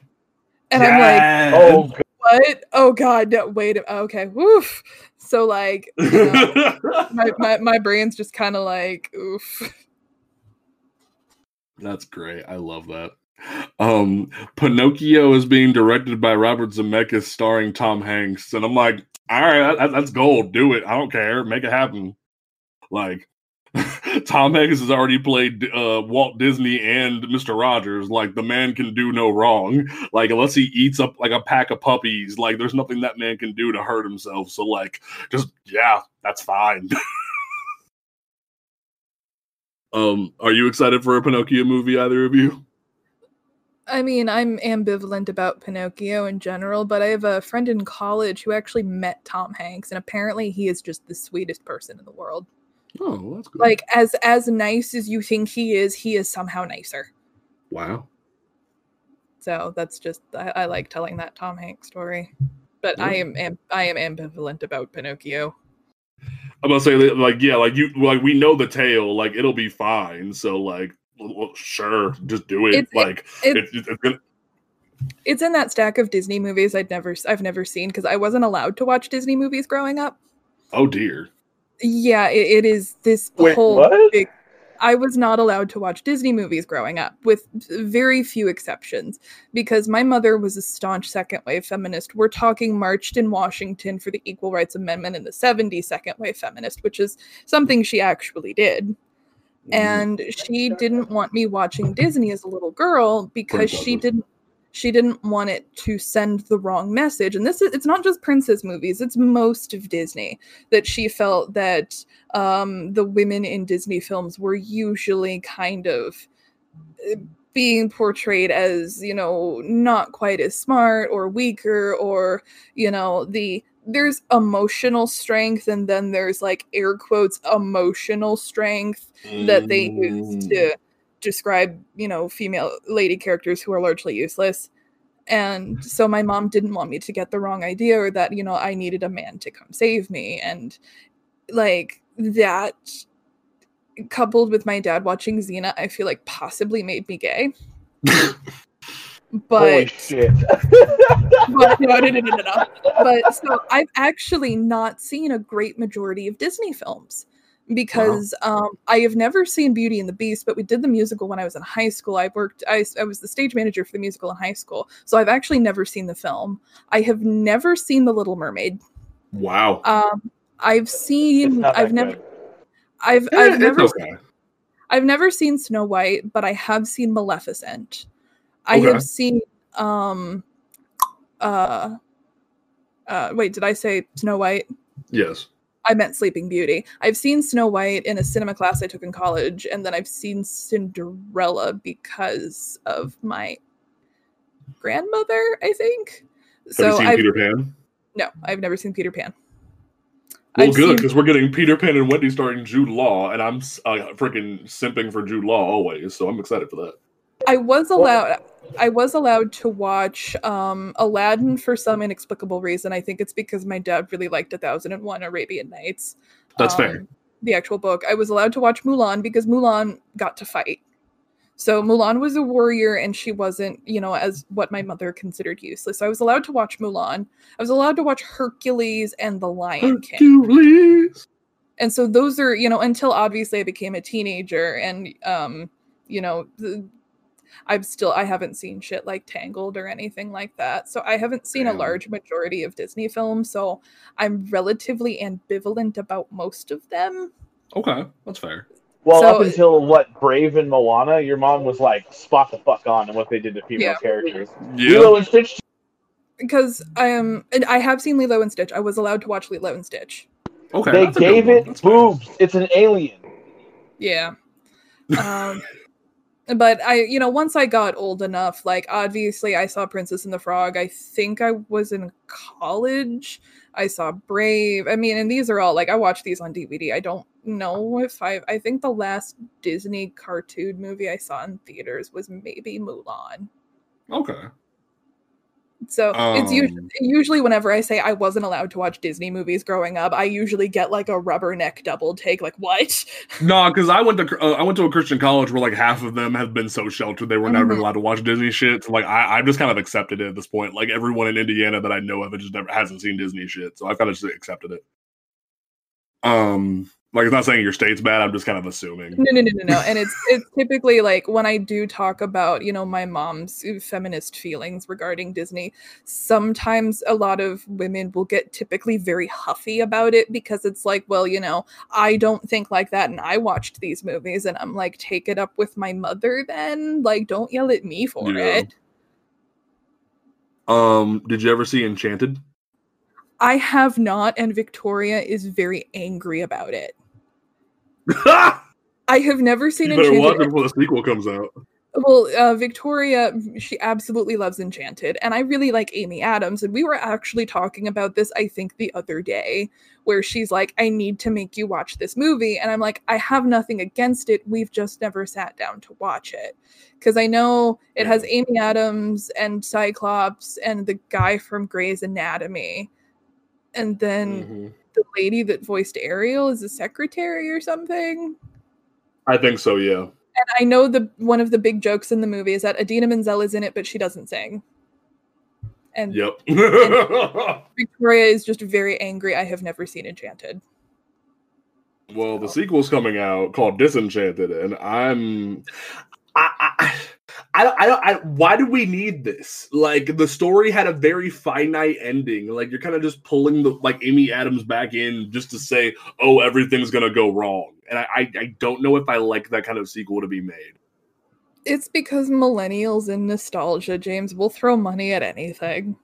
I'm like. Oh, God. What? Oh god, no, wait. Okay, woof. So like, [laughs] you know, my, my my brain's just kind of like, oof. That's great. I love that. Um, Pinocchio is being directed by Robert Zemeckis, starring Tom Hanks, and I'm like, all right, that, that's gold. Do it. I don't care. Make it happen. Like, [laughs] Tom Hanks has already played uh, Walt Disney and Mr. Rogers. Like the man can do no wrong. Like unless he eats up like a pack of puppies, like there's nothing that man can do to hurt himself. So like, just yeah, that's fine. [laughs] um, are you excited for a Pinocchio movie? Either of you? I mean, I'm ambivalent about Pinocchio in general, but I have a friend in college who actually met Tom Hanks, and apparently he is just the sweetest person in the world. Oh, that's good. Like as as nice as you think he is, he is somehow nicer. wow. So that's just I, I like telling that Tom Hanks story. But I am, am I am ambivalent about Pinocchio. I'm gonna say like yeah, like you like we know the tale, like it'll be fine. So like, well, well, sure, just do it. It's- like it- it, it, it's gonna, It's in that stack of Disney movies I'd never I've never seen because I wasn't allowed to watch Disney movies growing up. oh dear. Yeah, it, it is this Wait, whole big. I was not allowed to watch Disney movies growing up, with very few exceptions, because my mother was a staunch second wave feminist. We're talking marched in Washington for the Equal Rights Amendment in the 70s second wave feminist, which is something she actually did. And she didn't want me watching Disney as a little girl because she didn't she didn't want it to send the wrong message. And this is it's not just princess movies, it's most of Disney that she felt that um, the women in Disney films were usually kind of uh, being portrayed as, you know, not quite as smart or weaker or, you know, the there's emotional strength and then there's like air quotes emotional strength that they use Mm. to describe, you know, female lady characters who are largely useless. And so my mom didn't want me to get the wrong idea or that, you know, I needed a man to come save me. And like that coupled with my dad watching Xena, I feel like possibly made me gay. [laughs] Holy But shit. [laughs] but no, no, no. But so I've actually not seen a great majority of Disney films because um, I have never seen Beauty and the Beast, but we did the musical when I was in high school. I worked, I, I was the stage manager for the musical in high school. So I've actually never seen the film. I have never seen The Little Mermaid. Wow. Um, I've seen, I've never, good. I've, Eh, I've never, okay. I've never seen Snow White, but I have seen Maleficent. I Okay. have seen um uh uh wait, did I say Snow White? Yes. I meant Sleeping Beauty. I've seen Snow White in a cinema class I took in college, and then I've seen Cinderella because of my grandmother, I think. Have So you seen I've Peter Pan? no, I've never seen Peter Pan. Well, I've good seen- because we're getting Peter Pan and Wendy starring Jude Law, and I'm uh, freaking simping for Jude Law always. So I'm excited for that. I was Well- allowed I was allowed to watch um Aladdin for some inexplicable reason. I think it's because my dad really liked 1001 Arabian Nights. That's fair. um, The actual book. I was allowed to watch Mulan because Mulan got to fight. So Mulan was a warrior and she wasn't, you know, as what my mother considered useless. So I was allowed to watch Mulan. I was allowed to watch Hercules and The Lion King Hercules. and so those are you know until obviously i became a teenager and um you know the, i've still i haven't seen shit like tangled or anything like that so i haven't seen Damn. a large majority of disney films so i'm relatively ambivalent about most of them Okay, that's fair. Well, So- up until what Brave and Moana, your mom was like spot the fuck on and what they did to female Yeah. characters. Yeah. Lilo and Stitch. because i am and i have seen lilo and stitch i was allowed to watch lilo and stitch Okay. they that's a good gave it boobs. It's an alien. yeah [laughs] um but i you know once i got old enough like obviously i saw princess and the frog. I think i was in college. I saw brave. I mean and these are all like i watched these on dvd i don't know if i i think the last disney cartoon movie i saw in theaters was maybe mulan. Okay. So it's usually, Um, usually whenever i say i wasn't allowed to watch disney movies growing up i usually get like a rubberneck double take like what [laughs] No, because I went to uh, I went to a Christian college where like half of them have been so sheltered they were never Mhm. allowed to watch Disney shit. So like I I've just kind of accepted it at this point. Like everyone in Indiana that I know of, just never hasn't seen Disney shit. So I've kind of just accepted it. Um, Like it's not saying your state's bad. I'm just kind of assuming. No, no, no, no, no. And it's [laughs] it's typically like when I do talk about you know my mom's feminist feelings regarding Disney. Sometimes a lot of women will get typically very huffy about it because it's like, well, you know, I don't think like that, and I watched these movies, and I'm like, take it up with my mother. Then, like, don't yell at me for Yeah. it. Um, did you ever see Enchanted? I have not, and Victoria is very angry about it. You I have never seen better Enchanted. watch it before the sequel comes out. Well, uh, Victoria, she absolutely loves Enchanted, and I really like Amy Adams. And we were actually talking about this, I think, the other day, where she's like, "I need to make you watch this movie," and I'm like, "I have nothing against it. We've just never sat down to watch it because I know it has Amy Adams and Cyclops and the guy from Grey's Anatomy, and then Mhm. The lady that voiced Ariel is a secretary or something." I think so. Yeah. And I know the one of the big jokes in the movie is that Idina Menzel is in it, but she doesn't sing. And Yep. [laughs] Victoria is just very angry. I have never seen Enchanted. well, the sequel's coming out called Disenchanted, and I'm. I, I, I don't, I don't, I, why do we need this? Like, the story had a very finite ending. Like, you're kind of just pulling the, like, Amy Adams back in just to say, oh, everything's gonna go wrong. And I, I, I don't know if I like that kind of sequel to be made. It's because millennials and nostalgia, James, will throw money at anything.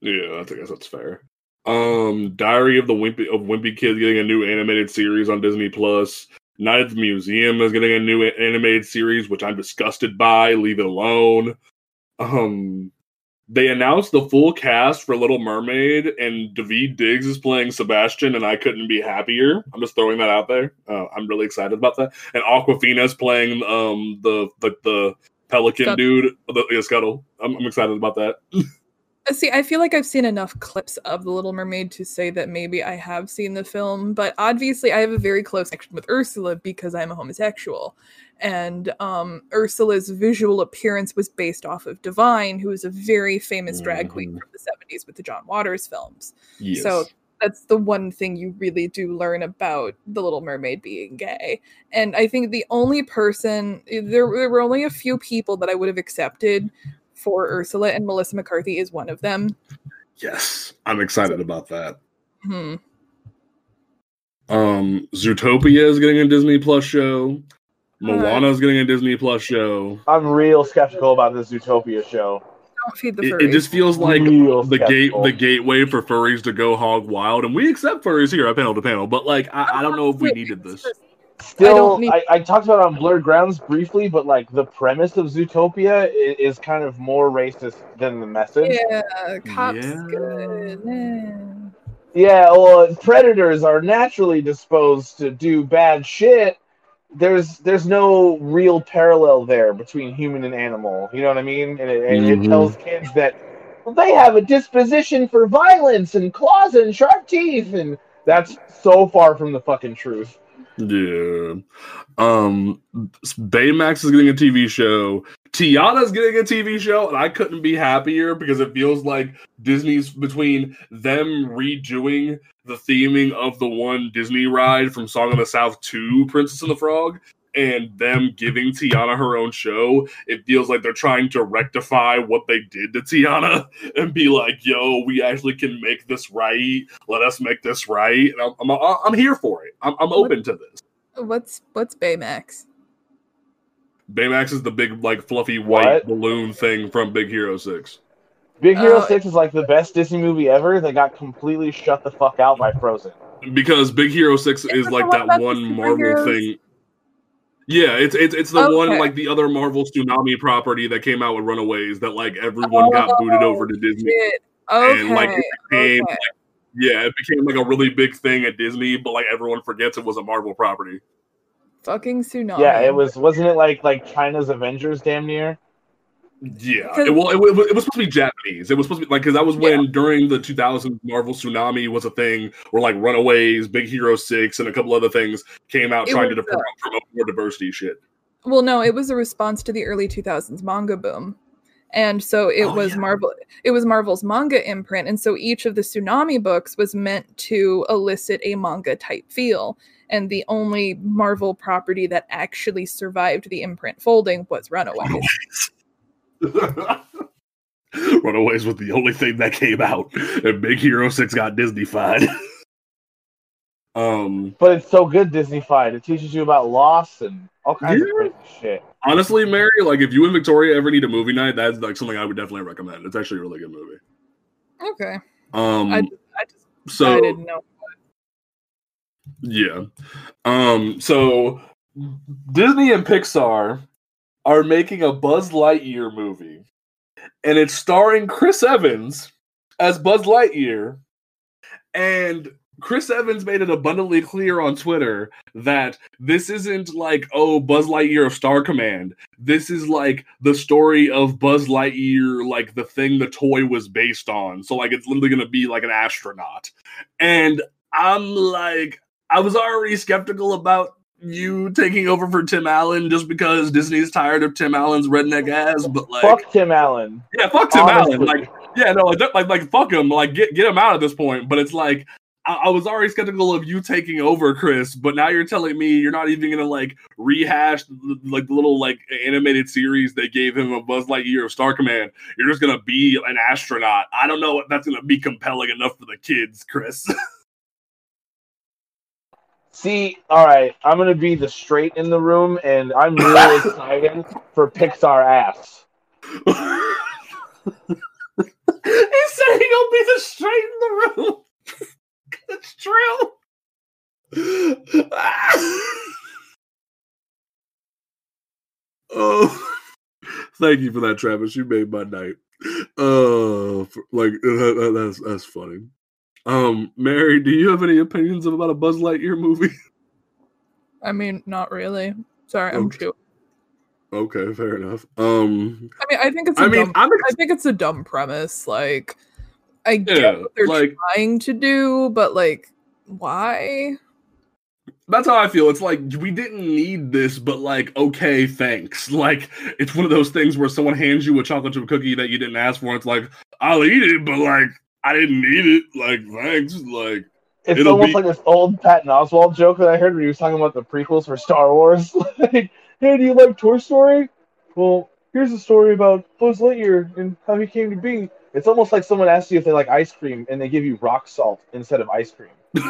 Yeah, I think that's fair. Um, Diary of the Wimpy of Wimpy Kid getting a new animated series on Disney Plus. Night at the Museum is getting a new animated series, which I'm disgusted by. Leave it alone. Um, they announced the full cast for Little Mermaid, and Daveed Diggs is playing Sebastian, and I couldn't be happier. I'm just throwing that out there. Uh, I'm really excited about that. And Awkwafina is playing um the the the pelican Scuttle. dude, the yeah, Scuttle. I'm, I'm excited about that. [laughs] Uh, See, I feel like I've seen enough clips of The Little Mermaid to say that maybe I have seen the film, but obviously I have a very close connection with Ursula because I'm a homosexual. And um, Ursula's visual appearance was based off of Divine, who is a very famous drag queen Mhm. from the 70s with the John Waters films. Yes. So that's the one thing you really do learn about the Little Mermaid being gay. And I think the only person there, there were only a few people that I would have accepted for Ursula, and Melissa McCarthy is one of them. Yes, I'm excited about that. Hmm. Um, Zootopia is getting a Disney Plus show. Moana is getting a Disney Plus show. I'm real skeptical about this Zootopia show. Don't feed the It, furries. it just feels like Real the gate, the gateway for furries to go hog wild, and we accept furries here at Panel to Panel. But like, I, I don't know if we needed this. Still, don't need- I, I talked about it on Blurred Grounds briefly, but like the premise of Zootopia is, is kind of more racist than the message. Yeah, cops Yeah. good. Yeah, well, predators are naturally disposed to do bad shit. There's there's no real parallel there between human and animal. You know what I mean? And it, and Mhm. it tells kids that well, they have a disposition for violence and claws and sharp teeth, and that's so far from the fucking truth. Yeah. Um, Baymax is getting a TV show. Tiana's getting a TV show, and I couldn't be happier because it feels like Disney's between them redoing the theming of the one Disney ride from Song of the South to Princess and the Frog and them giving Tiana her own show. It feels like they're trying to rectify what they did to Tiana [laughs] and be like, yo, we actually can make this right. Let us make this right. And I'm, I'm, I'm here for it. I'm, I'm open to this. What's what's Baymax? Baymax is the big, like, fluffy white What? balloon thing from Big Hero 6. Big Hero Oh, 6 is like the best Disney movie ever that got completely shut the fuck out by Frozen. Because Big Hero 6 Is is like that one Marvel superheroes? thing. Yeah, it's it's it's the one like the other Marvel tsunami property that came out with Runaways that like everyone got booted over to oh, Disney. Shit. Okay. And, like, it became- okay. Yeah, it became like a really big thing at Disney, but like everyone forgets it was a Marvel property. Fucking tsunami. Yeah, it was wasn't it like like China's Avengers damn near? Yeah, it, well, it, it was supposed to be Japanese. It was supposed to be like because that was when during the 2000s Marvel tsunami was a thing, where like Runaways, Big Hero Six, and a couple other things came out It trying to was, uh, promote, promote more diversity shit. Well, no, it was a response to the early 2000s manga boom. and so it Oh, was yeah. Marvel. It was Marvel's manga imprint, and so each of the Tsunami books was meant to elicit a manga type feel. And the only Marvel property that actually survived the imprint folding was Runaways. [laughs] Runaways was the only thing that came out, and Big Hero Six got Disney-fied. [laughs] um, But it's so good Disney-fied. It teaches you about loss and all kinds Yeah. of crazy shit. honestly, Mary, like if you and Victoria ever need a movie night, that's like something I would definitely recommend. It's actually a really good movie. Okay, Um, I, I just so I didn't know. Yeah. Um, so Disney and Pixar are making a Buzz Lightyear movie. And it's starring Chris Evans as Buzz Lightyear. And Chris Evans made it abundantly clear on Twitter that this isn't like, oh, Buzz Lightyear of Star Command. This is like the story of Buzz Lightyear, like the thing the toy was based on. So, like, it's literally going to be like an astronaut. And I'm like, I was already skeptical about you taking over for Tim Allen just because Disney's tired of Tim Allen's redneck ass. But like, Fuck Tim Allen. yeah, fuck Tim honestly. Allen. Like, yeah, no, like, like, like, fuck him. Like, get get him out at this point. But it's like, I, I was already skeptical of you taking over, Chris. But now you're telling me you're not even gonna like rehash the- like the little like animated series they gave him a Buzz Lightyear of Star Command. You're just gonna be an astronaut. I don't know if that's gonna be compelling enough for the kids, Chris. [laughs] See, all right, I'm gonna be the straight in the room, and I'm really [laughs] excited for Pixar ass. He's saying he'll be the straight in the room. [laughs] That's true. [laughs] oh, thank you for that, Travis. You made my night. Uh, for- like that, that- that's that's funny. Um, Mary, do you have any opinions about a Buzz Lightyear movie? [laughs] I mean, not really. Sorry, I'm Okay. too. okay, fair enough. Um, I mean, I think it's. a I mean, dumb, I'm I think it's a dumb premise. Like, I get yeah, what they're like trying to do, but like, why? That's how I feel. It's like we didn't need this, but like, okay, thanks. Like, it's one of those things where someone hands you a chocolate chip cookie that you didn't ask for. And it's like, I'll eat it, but like, I didn't need it. Like, thanks. Like, It's almost be- like this old Patton Oswalt joke that I heard when he was talking about the prequels for Star Wars. [laughs] like, hey, do you like Toy Story? Well, here's a story about Buzz Lightyear and how he came to be. It's almost like someone asks you if they like ice cream and they give you rock salt instead of ice cream. [laughs]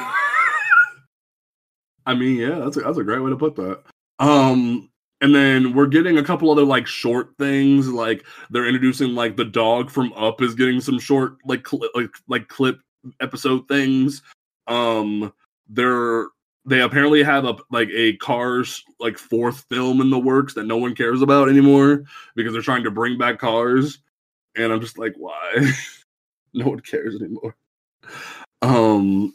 I mean, yeah, that's a, that's a great way to put that. Um, and then we're getting a couple other like short things. Like they're introducing like the dog from Up is getting some short like cli like like clip episode things. Um, they're they apparently have a like a Cars like fourth film in the works that no one cares about anymore because they're trying to bring back Cars, and I'm just like, why? [laughs] no one cares anymore. Um,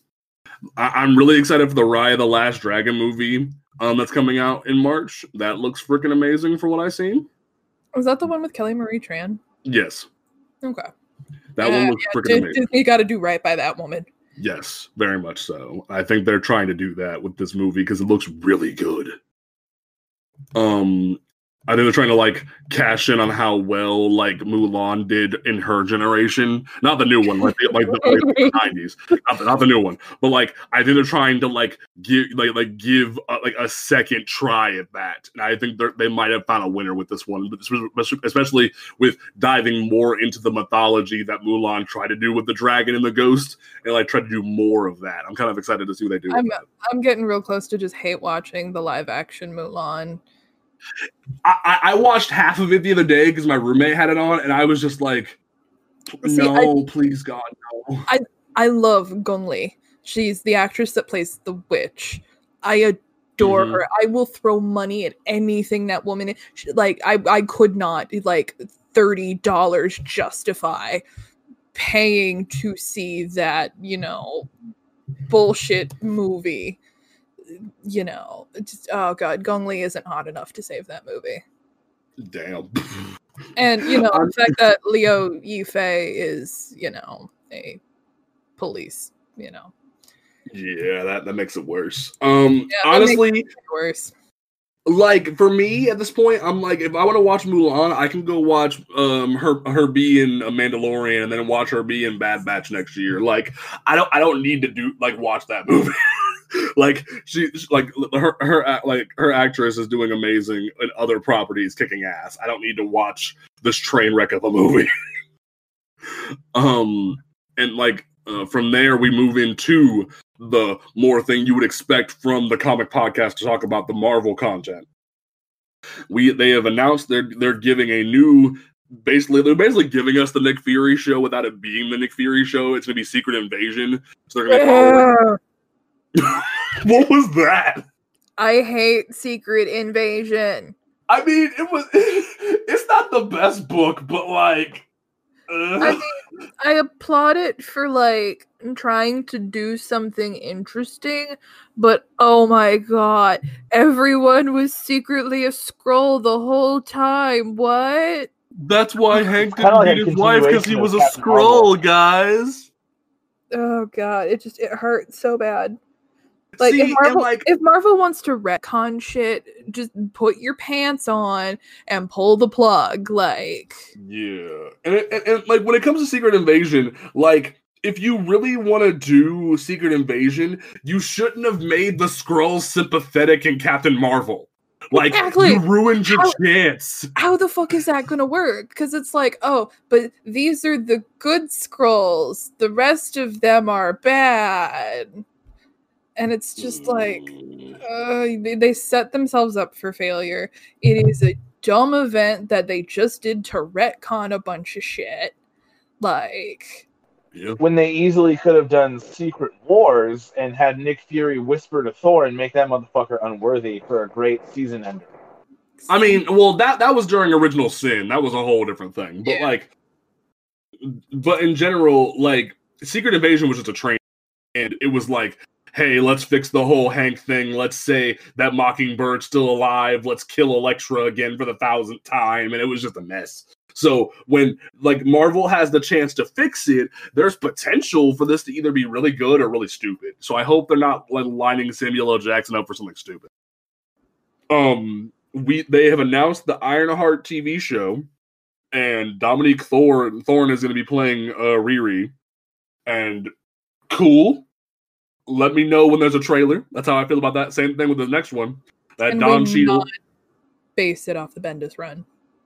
I- I'm really excited for the Raya the Last Dragon movie um, that's coming out in March. That looks freaking amazing for what I've seen. Was that the one with Kelly Marie Tran? Yes, Okay. that one Uh, looks yeah, freaking amazing. Disney got to do right by that woman. Yes, very much so. I think they're trying to do that with this movie because it looks really good. Um, I think they're trying to like cash in on how well like Mulan did in her generation, not the new one, like the, like the [laughs] nineties, not, the- not the new one, but like I think they're trying to like give like like give uh, like a second try at that, and I think they might have found a winner with this one, but especially- with diving more into the mythology that Mulan tried to do with the dragon and the ghost, and like try to do more of that. I'm kind of excited to see what they do. I'm. I'm getting real close to just hate watching the live action Mulan. I, I I watched half of it the other day because my roommate had it on, and I was just like, See, "No, please, God, no." I I love Gong Li. She's the actress that plays the witch. I adore Mhm. her. I will throw money at anything that woman. she- Like I, I could not like thirty dollars justify paying to see that you know bullshit movie. You know, just, oh god, Gong Li isn't hot enough to save that movie. Damn. [laughs] And you know, the fact that Liu Yifei is, you know, a police, you know, yeah, that that makes it worse. Um, Yeah, honestly, worse. like for me at this point, I'm like, if I want to watch Mulan, I can go watch um her her be in a Mandalorian and then watch her be in Bad Batch next year. Like I don't I don't need to do like watch that [laughs] movie. [laughs] like she like her her like her actress is doing amazing in other properties, kicking ass. I don't need to watch this train wreck of a movie. [laughs] um and like uh, from there we move into the more thing you would expect from the comic podcast to talk about the Marvel content. We they have announced they're they're giving a new basically they're basically giving us the Nick Fury show without it being the Nick Fury show. It's gonna be Secret Invasion. So they're gonna [laughs] What was that? I hate Secret Invasion. I mean, it was [laughs] it's not the best book, but like I mean, I applaud it for like trying to do something interesting, but oh my god, everyone was secretly a Skrull the whole time. What? That's why Hank kinda didn't like his wife because he was a Captain Skrull, Marvel. guys. Oh god, it just it hurts so bad. Like See, if Marvel like if Marvel wants to retcon shit, just put your pants on and pull the plug. Like Yeah, and, it- and, and like when it comes to Secret Invasion, like if you really want to do Secret Invasion, you shouldn't have made the Skrulls sympathetic in Captain Marvel. Like Exactly. you ruined your How- chance. how the fuck is that gonna work? Because it's like, oh, but these are the good Skrulls. The rest of them are bad. And it's just like uh, they, they set themselves up for failure. It is a dumb event that they just did to retcon a bunch of shit. Like, yeah. when they easily could have done Secret Wars and had Nick Fury whisper to Thor and make that motherfucker unworthy for a great season ender. I mean, well, that that was during Original Sin. That was a whole different thing. But Yeah. like, but in general, like Secret Invasion was just a train, and it was like, hey, let's fix the whole Hank thing. Let's say that Mockingbird's still alive. Let's kill Elektra again for the thousandth time, and it was just a mess. So when like Marvel has the chance to fix it, there's potential for this to either be really good or really stupid. So I hope they're not like lining Samuel L. Jackson up for something stupid. Um, we they have announced the Ironheart TV show, and Dominique Thorne Thorne is going to be playing uh, Riri, and cool. Let me know when there's a trailer. That's how I feel about that. Same thing with the next one. That and Don Cheadle. not base it off the Bendis run.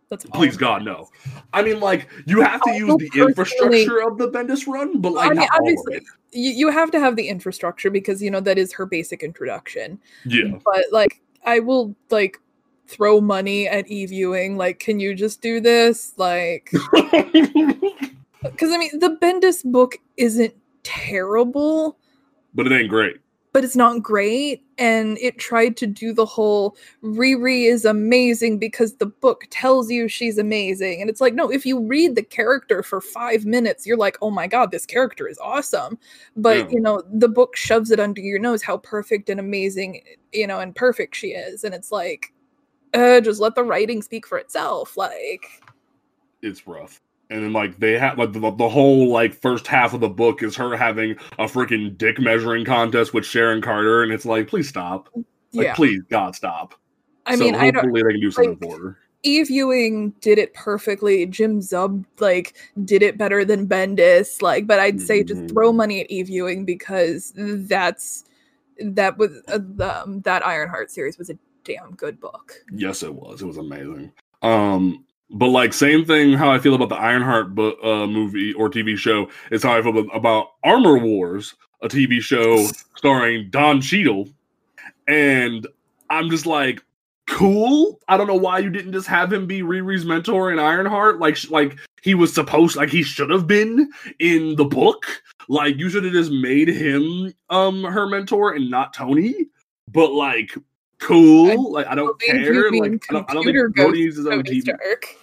That's Please God, no. I mean, like you have to I use the infrastructure of the Bendis run, but like I mean, not all of obviously, you, you have to have the infrastructure because you know that is her basic introduction. Yeah. But like, I will like throw money at e viewing. Like, can you just do this? Like, [laughs] because I mean, the Bendis book isn't terrible, but it ain't great. but it's not great. And it tried to do the whole Riri is amazing because the book tells you she's amazing. And it's like, no, if you read the character for five minutes, you're like, oh my God, this character is awesome. But, Yeah. you know, the book shoves it under your nose how perfect and amazing, you know, and perfect she is. And it's like, uh, just let the writing speak for itself. Like, It's rough. And then like they have like the, the whole like first half of the book is her having a freaking dick measuring contest with Sharon Carter, and it's like, please stop. Like, yeah. please, God, stop. I So mean, I don't. hopefully they can do something like, for her. Eve Ewing did it perfectly jim zub like did it better than bendis like but i'd say just Mhm. throw money at Eve Ewing because that's that was uh, the, um, that ironheart series was a damn good book Yes, it was. It was amazing. Um, but like same thing. How I feel about the Ironheart book, uh, movie or TV show is how I feel about, about Armor Wars, a TV show starring Don Cheadle, and I'm just like, cool. I don't know why you didn't just have him be Riri's mentor in Ironheart, like like he was supposed, like he should have been in the book. Like you should have just made him um her mentor and not Tony. But like, cool. like I don't care. Like I don't, I don't think Brody uses his own Tony TV. Stark.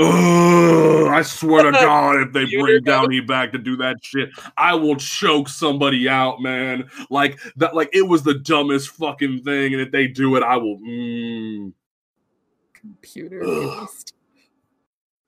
Ugh, I swear to [laughs] God, if they bring Downey back to do that shit, I will choke somebody out, man. Like that, like it was the dumbest fucking thing, and if they do it, I will. Mm. computer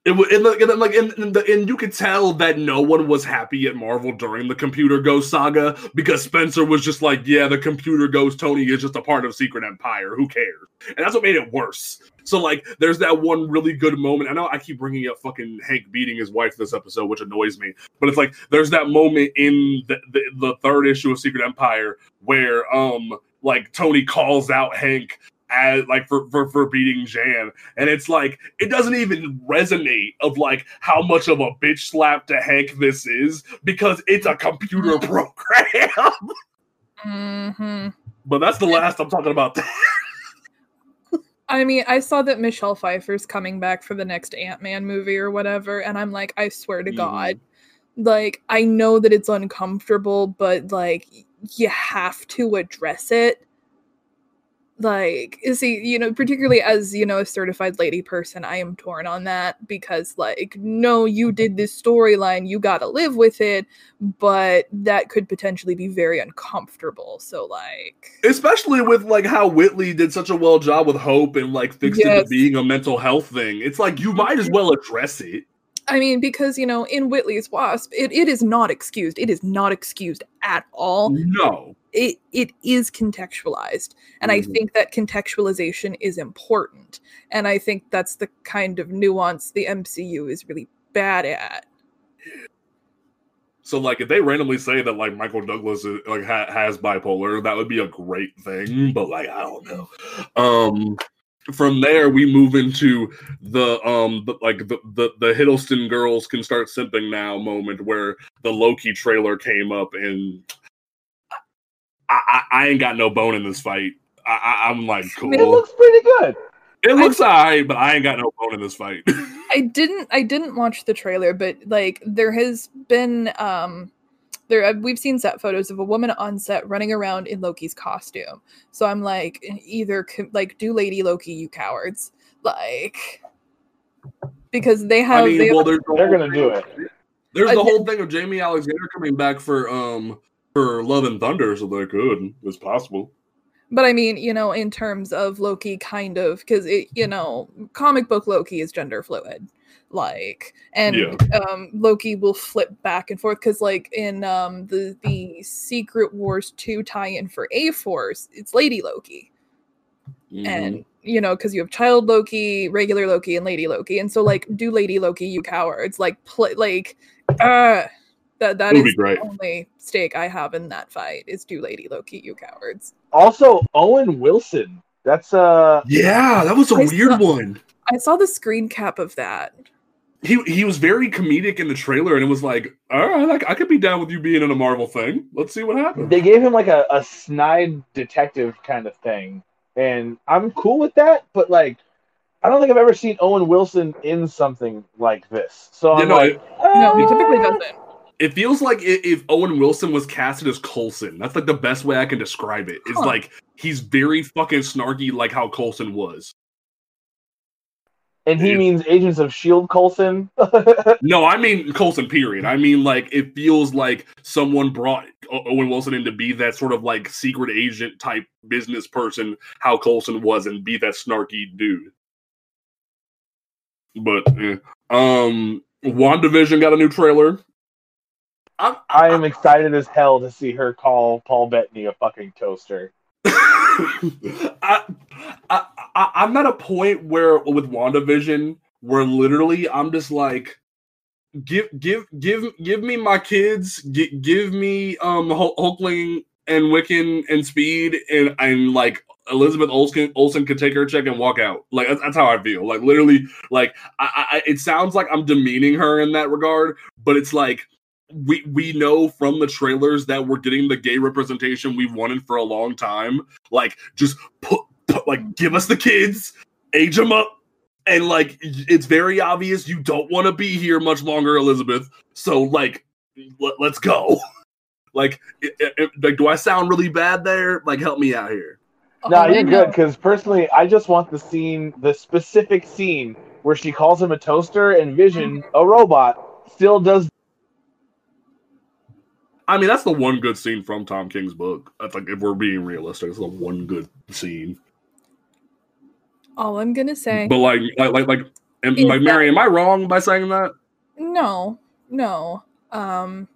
It was and, like- and and you could tell that no one was happy at Marvel during the Computer Ghost saga because Spencer was just like, yeah, the Computer Ghost Tony is just a part of Secret Empire. Who cares? And that's what made it worse. So like, there's that one really good moment. I know I keep bringing up fucking Hank beating his wife this episode, which annoys me. But it's like there's that moment in the, the, the third issue of Secret Empire where um like Tony calls out Hank as like for, for for beating Jan, and it's like it doesn't even resonate of like how much of a bitch slap to Hank this is because it's a computer [laughs] program. hmm but that's the last I'm talking about. [laughs] I mean, I saw that Michelle Pfeiffer's coming back for the next Ant Man movie or whatever, and I'm like, I swear to Mhm. God, like I know that it's uncomfortable, but like you have to address it. Like, you see, you know, particularly as you know, a certified lady person, I am torn on that because, like, no, you did this storyline, you got to live with it, but that could potentially be very uncomfortable. So, like, Especially with like how Whitley did such a well job with Hope and like fixed it Yes. to being a mental health thing. It's like you might as mm-hmm. well address it. I mean, because you know, in Whitley's Wasp, it, it is not excused. It is not excused at all. No. It it is contextualized, and I Mhm. think that contextualization is important. And I think that's the kind of nuance the MCU is really bad at. So like if they randomly say that like Michael Douglas is, like ha- has bipolar, that would be a great thing. But like I don't know. Um, from there we move into the um the, like the, the the Hiddleston girls can start simping now moment where the Loki trailer came up and I I, I ain't got no bone in this fight. I, I I'm like cool. It looks pretty good. It looks alright, but I ain't got no bone in this fight. [laughs] I didn't I didn't watch the trailer, but like there has been um there uh, we've seen set photos of a woman on set running around in Loki's costume. So I'm like either like do Lady Loki you cowards. Like because they have I mean, they well, there's the They're whole gonna do it. There's I the whole thing of Jaimie Alexander coming back for um for Love and Thunder, so they could. It's possible. but I mean, you know, in terms of Loki kind of cuz it you know, comic book Loki is gender fluid. Like and Yeah. um Loki will flip back and forth cuz like in um the the Secret Wars 2 tie-in for A-Force, it's Lady Loki. Mhm. and you know because you have child loki regular loki and lady loki and so like do lady loki you cowards like play like uh that that Would be great. the only stake i have in that fight is do lady loki you cowards Also, Owen Wilson. That's uh yeah, that was a I weird saw- one. i saw the screen cap of that He he was very comedic in the trailer, and it was like, all right, like I could be down with you being in a Marvel thing. Let's see what happens. they gave him like a, a snide detective kind of thing. And I'm cool with that, but like I don't think I've ever seen Owen Wilson in something like this. So You I'm know, like, it, no he uh, typically doesn't it feels like if Owen Wilson was casted as Coulson, that's like the best way I can describe it. it. Is Huh. like he's very fucking snarky, like how Coulson was. and he Yeah. means Agents of Shield Coulson. [laughs] No, I mean Coulson. Period. I mean like it feels like someone brought Owen Wilson in to be that sort of like secret agent type business person, how Coulson was, and be that snarky dude. But eh. um, Wandavision got a new trailer. I'm, I am excited as hell to see her call Paul Bettany a fucking toaster. [laughs] I, I, I, I'm at a point where with WandaVision, where literally I'm just like, give, give, give, give me my kids, give, give me um Hul- Hulkling and Wiccan and Speed, and and like Elizabeth Olsen, Olsen could take her check and walk out. Like that's, that's how I feel. Like literally, like I, I, it sounds like I'm demeaning her in that regard, but it's like we we know from the trailers that we're getting the gay representation we've wanted for a long time. Like, just put, put like give us the kids, age them up, and like it's very obvious you don't want to be here much longer, Elizabeth. So like, let, let's go. [laughs] like, it, it- it- like, do I sound really bad there? Like, help me out here. No, All you're good because personally, I just want the scene, the specific scene where she calls him a toaster and Vision, mm. a robot, still does. I mean, that's the one good scene from Tom King's book. That's like if we're being realistic, it's the one good scene. all i'm gonna say But like, like, like, like And Is like that- Mary, am I wrong by saying that? No, no. Um,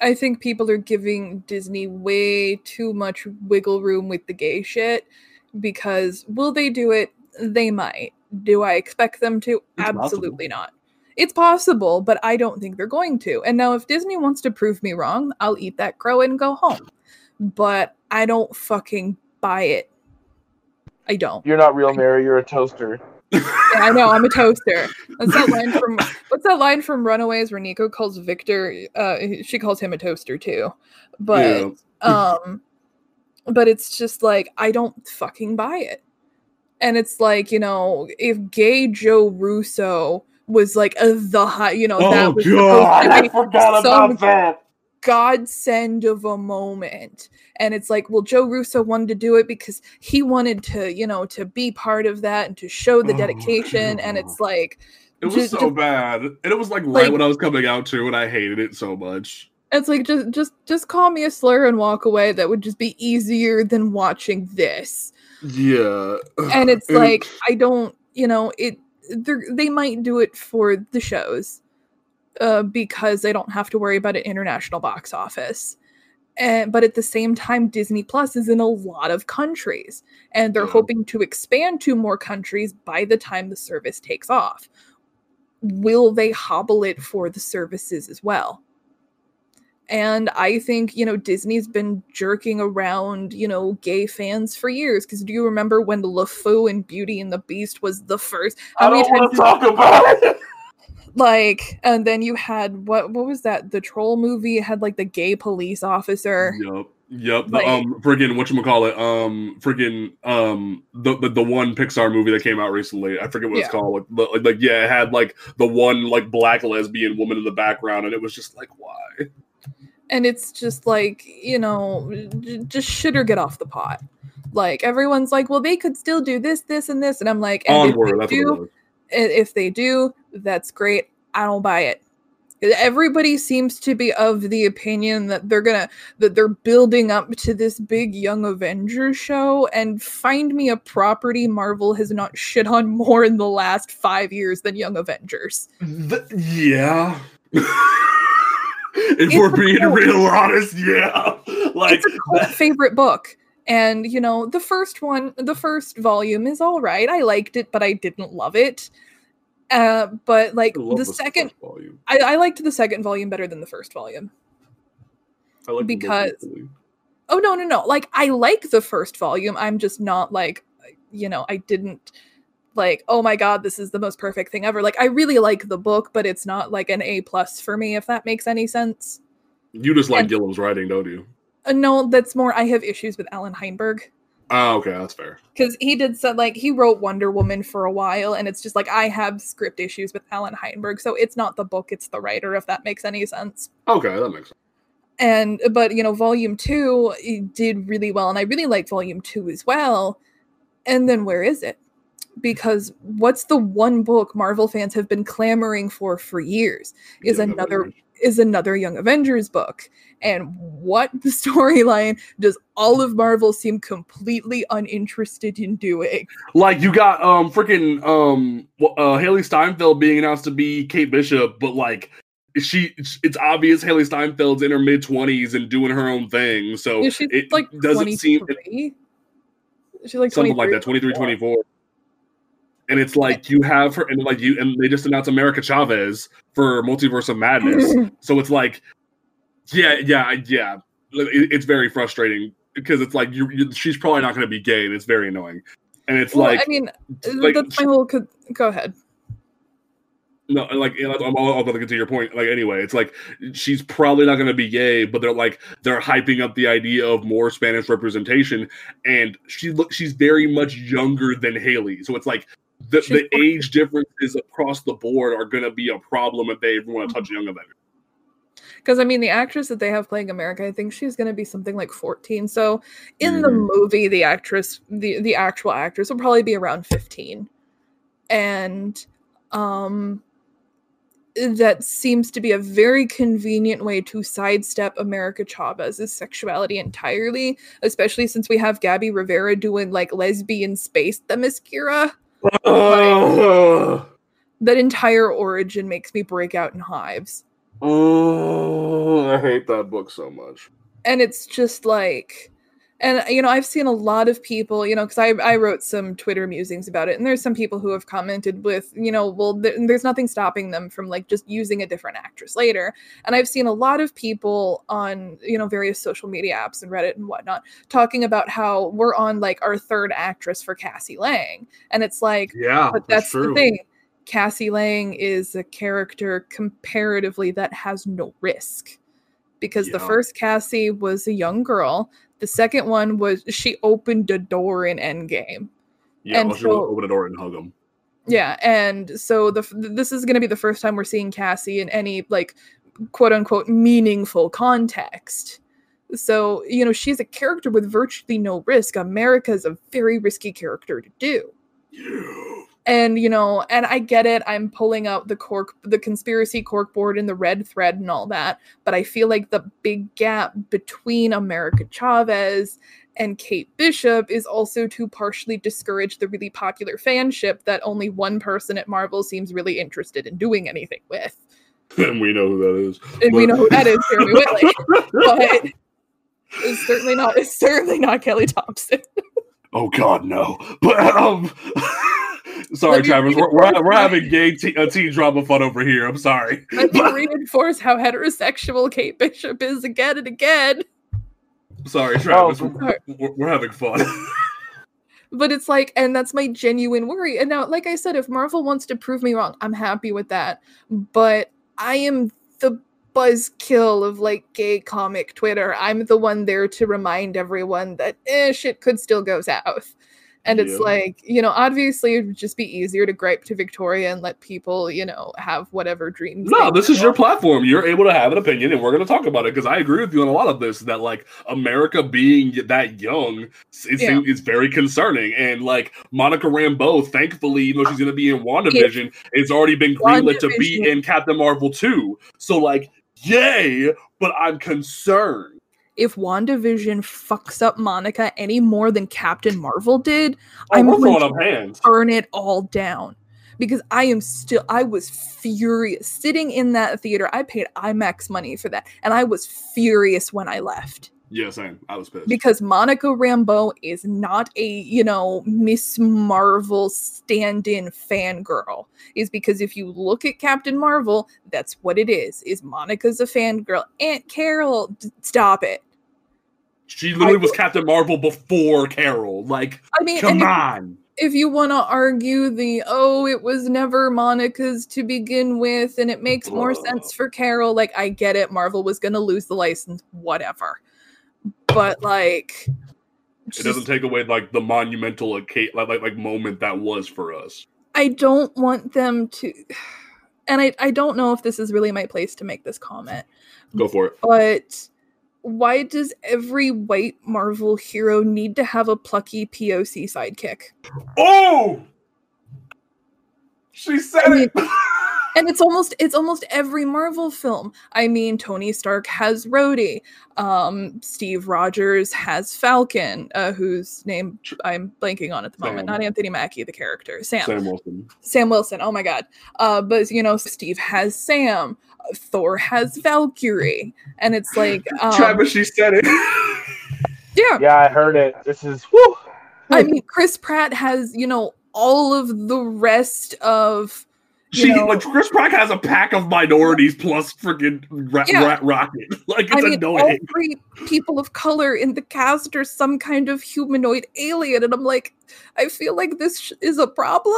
I think people are giving Disney way too much wiggle room with the gay shit because will they do it? They might. Do I expect them to? It's possible. Absolutely not. It's possible, but I don't think they're going to. And now, if Disney wants to prove me wrong, I'll eat that crow and go home. But I don't fucking buy it. I don't. You're not real, Mary. You're a toaster. Yeah, I know. I'm a toaster. That's that line from what's that line from Runaways where Nico calls Victor? Uh, she calls him a toaster too. But um, but it's just like I don't fucking buy it. And it's like you know, if gay Joe Russo was like a, the high, you know, Oh, that was God, to be forgot some that. godsend of a moment and it's like well joe russo wanted to do it because he wanted to you know to be part of that and to show the Oh, dedication and it's like It was Ju- so ju- bad. And it was like right Like- when I was coming out too, and I hated it so much. it's like just just just call me a slur and walk away that would just be easier than watching this Yeah. and it's like i don't you know it they might do it for the shows uh, because they don't have to worry about an international box office. And but at the same time disney plus is in a lot of countries and they're hoping to expand to more countries by the time the service takes off. Will they hobble it for the services as well and i think you know disney's been jerking around you know gay fans for years because do you remember when LeFou and beauty and the beast was the first I don't want to talk [laughs] about it. like and then you had what what was that the troll movie it had like the gay police officer Yep. Yep. The Like- um friggin' whatchamacallit, um friggin' um the, the the one Pixar movie that came out recently. I forget what Yeah. it's called. Like, the- like like yeah, it had like the one like black lesbian woman in the background, and it was just like why? And it's just like you know j- just shit or get off the pot like everyone's like well they could still do this this and this and i'm like and if they do what it was. i- if they do that's great i don't buy it everybody seems to be of the opinion that they're gonna that they're building up to this big young avengers show and find me a property marvel has not shit on more in the last five years than young avengers The- yeah. [laughs] if It's we're being real honest, yeah. Like it's a cult favorite book. And you know the first one the first volume is all right. I liked it but i didn't love it. Uh but like I the second volume. I, I liked the second volume better than the first volume. I like because- oh no no no. Like i like the first volume. I'm just not like you know i didn't like oh my god this is the most perfect thing ever like i really like the book but it's not like an a plus for me if that makes any sense you just like and- Gillen's writing, don't you? uh, no that's more i have issues with allan heinberg Oh, okay, that's fair. because he did said like he wrote Wonder Woman for a while, and it's just like I have script issues with Allan Heinberg, so it's not the book, it's the writer, if that makes any sense. Okay, that makes sense. And but you know, Volume Two did really well, and I really like Volume Two as well. And then where is it? Because what's the one book Marvel fans have been clamoring for for years is Young another Avengers. is another Young Avengers book. And what the [laughs] storyline does all of Marvel seem completely uninterested in doing? Like you got um freaking um uh Hailee Steinfeld being announced to be Kate Bishop, but like she it's obvious Hailee Steinfeld's in her mid twenties and doing her own thing. So Yeah, it like doesn't seem it- 23. She's like something like that 23 24 and it's like you have her and like you and they just announced America Chavez for Multiverse of Madness. [laughs] so it's like yeah yeah yeah it, it's very frustrating because it's like you, you she's probably not going to be gay and it's very annoying and it's well, like I mean, like, that's my whole. Co- go ahead. No, like I'm all about to get to your point. Like anyway, it's like she's probably not going to be gay, but they're like they're hyping up the idea of more Spanish representation, and she look she's very much younger than Hailee, so it's like the, the age differences across the board are going to be a problem if they want to touch young Avengers. Because I mean, the actress that they have playing America, I think she's going to be something like 14. So in the Mhm. movie, the actress, the the actual actress, will probably be around 15, and um, that seems to be a very convenient way to sidestep America Chavez's sexuality entirely, especially since we have Gabby Rivera doing like lesbian space Themyscira. That entire origin makes me break out in hives. Oh, I hate that book so much. And it's just like and you know i've seen a lot of people you know because I, I wrote some twitter musings about it and there's some people who have commented with you know well th- there's nothing stopping them from like just using a different actress later. And i've seen a lot of people on you know various social media apps and reddit and whatnot talking about how we're on like our third actress for cassie lang. And it's like Yeah, but that's, true. the thing. Cassie lang is a character comparatively that has no risk because the first cassie was a young girl the second one was she opened a door in endgame Yeah, and oh, I'll sure so- open the door and hug him. yeah and so the this is going to be the first time we're seeing cassie in any like quote unquote meaningful context so you know she's a character with virtually no risk america's a very risky character to do. And you know and i get it i'm pulling out the cork the conspiracy cork board and the red thread and all that but i feel like the big gap between america chavez and kate bishop is also to partially discourage the really popular fanship that only one person at marvel seems really interested in doing anything with and [laughs] we know who that is. and we know who that is jeremy [laughs] whitley but it's certainly not it's certainly not kelly thompson Oh God, no! But um, [laughs] sorry, Let me Travis, we're, we're, we're having gay teen, uh, teen drama fun over here. I'm sorry. [laughs] let me reinforce how heterosexual kate bishop is again and again Sorry, Travis. Oh, we're, we're, we're having fun. [laughs] but it's like and that's my genuine worry and now like i said if marvel wants to prove me wrong i'm happy with that but i am the buzzkill of like gay comic twitter i'm the one there to remind everyone that eh, shit could still go south and it's Yeah. like you know obviously it would just be easier to gripe to victoria and let people you know have whatever dreams no, this is your platform. You're able to have an opinion, and we're going to talk about it because I agree with you on a lot of this. That like America being that young is, Yeah. is very concerning, and like Monica Rambeau, thankfully, even though she's going to be in WandaVision, it's already been greenlit to be in Captain Marvel too. So like, yay! But I'm concerned. If wandavision fucks up monica any more than captain marvel did Oh, I'm going to hands. burn it all down because I am still I was furious sitting in that theater. I paid IMAX money for that and I was furious when I left Yeah, same. I was pissed. because Monica Rambeau is not a, you know, Miss Marvel stand-in fangirl. Is because if you look at Captain Marvel, that's what it is. Is Monica's a fangirl. Aunt Carol, d- stop it. She literally I was Captain Marvel before Carol. Like, I mean, come on. if you want to argue the oh it was never monica's to begin with and it makes more sense for carol like i get it marvel was going to lose the license whatever but like It doesn't take away like the monumental like, like like moment that was for us. i don't want them to and I, I don't know if this is really my place to make this comment Go for it. but why does every white marvel hero need to have a plucky poc sidekick Oh, she said I mean, it. [laughs] and it's almost it's almost every marvel film. I mean tony stark has rhodey um steve rogers has falcon uh, whose name i'm blanking on at the moment. Not anthony mackie the character. Sam. Sam Wilson. sam wilson. Oh my god. Uh but you know steve has sam. Uh, thor has valkyrie. And it's like [laughs] um, Travis, she said it. [laughs] yeah. Yeah, I heard it. This is whew. i mean chris pratt has you know all of the rest of you she know- like Chris Rock has a pack of minorities plus freaking ra- Yeah. ra- rocket. [laughs] Like it's I mean, all annoying. three people of color in the cast are some kind of humanoid alien, and I'm like, I feel like this sh- is a problem.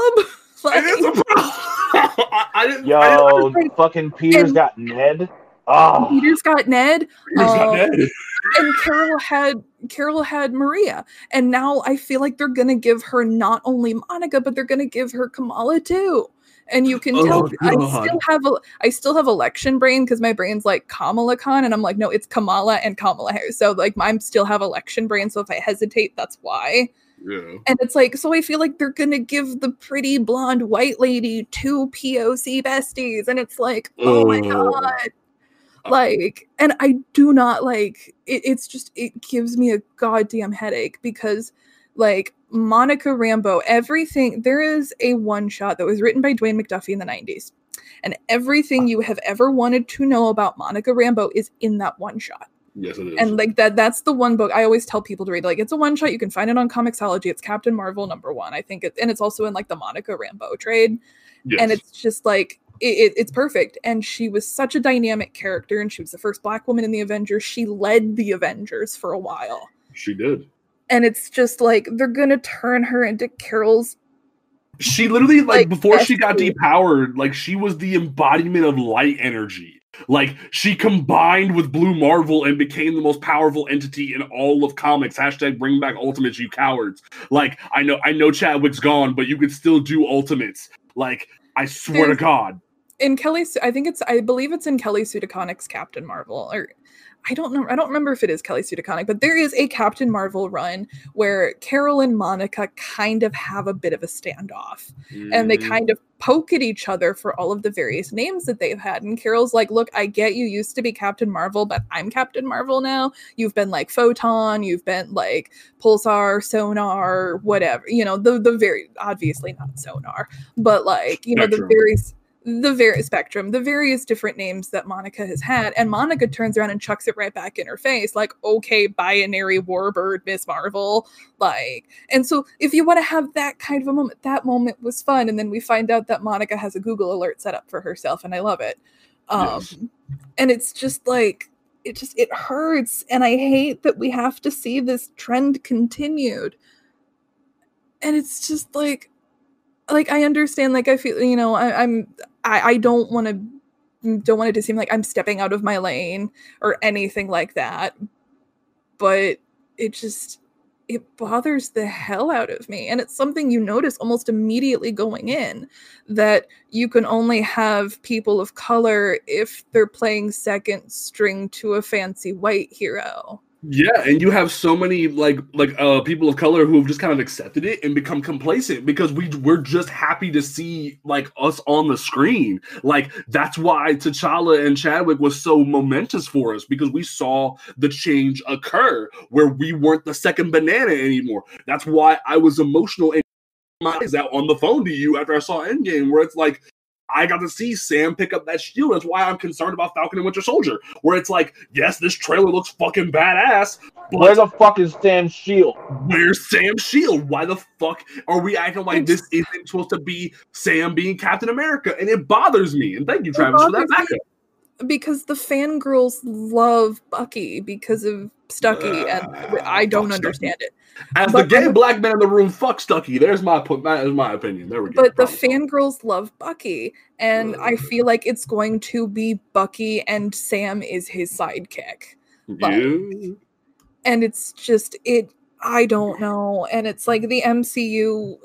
like, [laughs] It is a problem. [laughs] I, I didn't. I didn't Yo, fucking Peter's and- got Ned. Oh, Peter's got Ned, He's not uh, dead. and Carol had Carol had Maria, and now I feel like they're gonna give her not only Monica, but they're gonna give her Kamala too. And you can oh, tell Oh, I still have a I still have election brain because my brain's like Kamala Khan, and I'm like, no, it's Kamala and Kamala Harris. So like, I'm still have election brain. So if I hesitate, that's why. Yeah. And it's like, so I feel like they're gonna give the pretty blonde white lady two POC besties, and it's like, oh my Oh. god, like, and I do not like it. It's just it gives me a goddamn headache because like Monica Rambeau, everything. There is a one shot that was written by Dwayne McDuffie in the 90s. And everything you have ever wanted to know about Monica Rambeau is in that one shot. Yes, it is. And like that that's the one book I always tell people to read. Like it's a one shot. You can find it on Comixology. It's Captain Marvel number one. I think it and it's also in like the Monica Rambeau trade. yes. And it's just like it, it- it's perfect. And she was such a dynamic character, and she was the first black woman in the Avengers. She led the Avengers for a while. she did. And it's just like they're gonna turn her into Carol's She literally like, Like, before she got depowered, like she was the embodiment of light energy. Like she combined with Blue Marvel and became the most powerful entity in all of comics. Hashtag bring back Ultimates, you cowards. Like I know, I know Chadwick's gone, but you could still do Ultimates. Like I swear to God, in Kelly. I think it's I believe it's in Kelly Sue DeConnick's Captain Marvel, or I don't know. I don't remember if it is Kelly Sue DeConnick, but there is a Captain Marvel run where Carol and Monica kind of have a bit of a standoff. and they Mm, kind of poke at each other for all of the various names that they've had. And Carol's like, Look, I get you used to be Captain Marvel, but I'm Captain Marvel now. You've been like Photon, you've been like Pulsar, Sonar, whatever, you know, the the very obviously not Sonar, but like, you know, the Spectrum. The various spectrum, the various different names that Monica has had, and Monica turns around and chucks it right back in her face, like, okay, binary warbird, Miss Marvel, like, and so if you want to have that kind of a moment, that moment was fun. And then we find out that Monica has a Google alert set up for herself, and I love it. Um Yes. and it's just like it just it hurts. And I hate that we have to see this trend continued. And it's just like like I understand, like I feel, you know, I, I'm I, I don't want to mm, don't want it to seem like I'm stepping out of my lane or anything like that. But it just it bothers the hell out of me. And it's something you notice almost immediately going in that you can only have people of color if they're playing second string to a fancy white hero. Yeah, and you have so many like like uh people of color who have just kind of accepted it and become complacent because we we're just happy to see like us on the screen. Like that's why T'Challa and Chadwick was so momentous for us because we saw the change occur where we weren't the second banana anymore. That's why I was emotional and my eyes out on the phone to you after I saw Endgame, where it's like I got to see Sam pick up that shield. That's why I'm concerned about Falcon and Winter Soldier. Where it's like, yes, this trailer looks fucking badass, but Where the fuck is Sam's shield? where's Sam's shield? Why the fuck are we acting like this isn't supposed to be Sam being Captain America? And it bothers me. And thank you, Travis, for that backup. Because the fangirls love Bucky because of Stucky, and Uh, I don't fuck Stucky. understand it. As But- the gay black man in the room, fuck Stucky. There's my. That is my opinion. There we go. But the fangirls love Bucky, and I feel like it's going to be Bucky and Sam is his sidekick. Yeah. and it's just it i don't know and it's like the mcu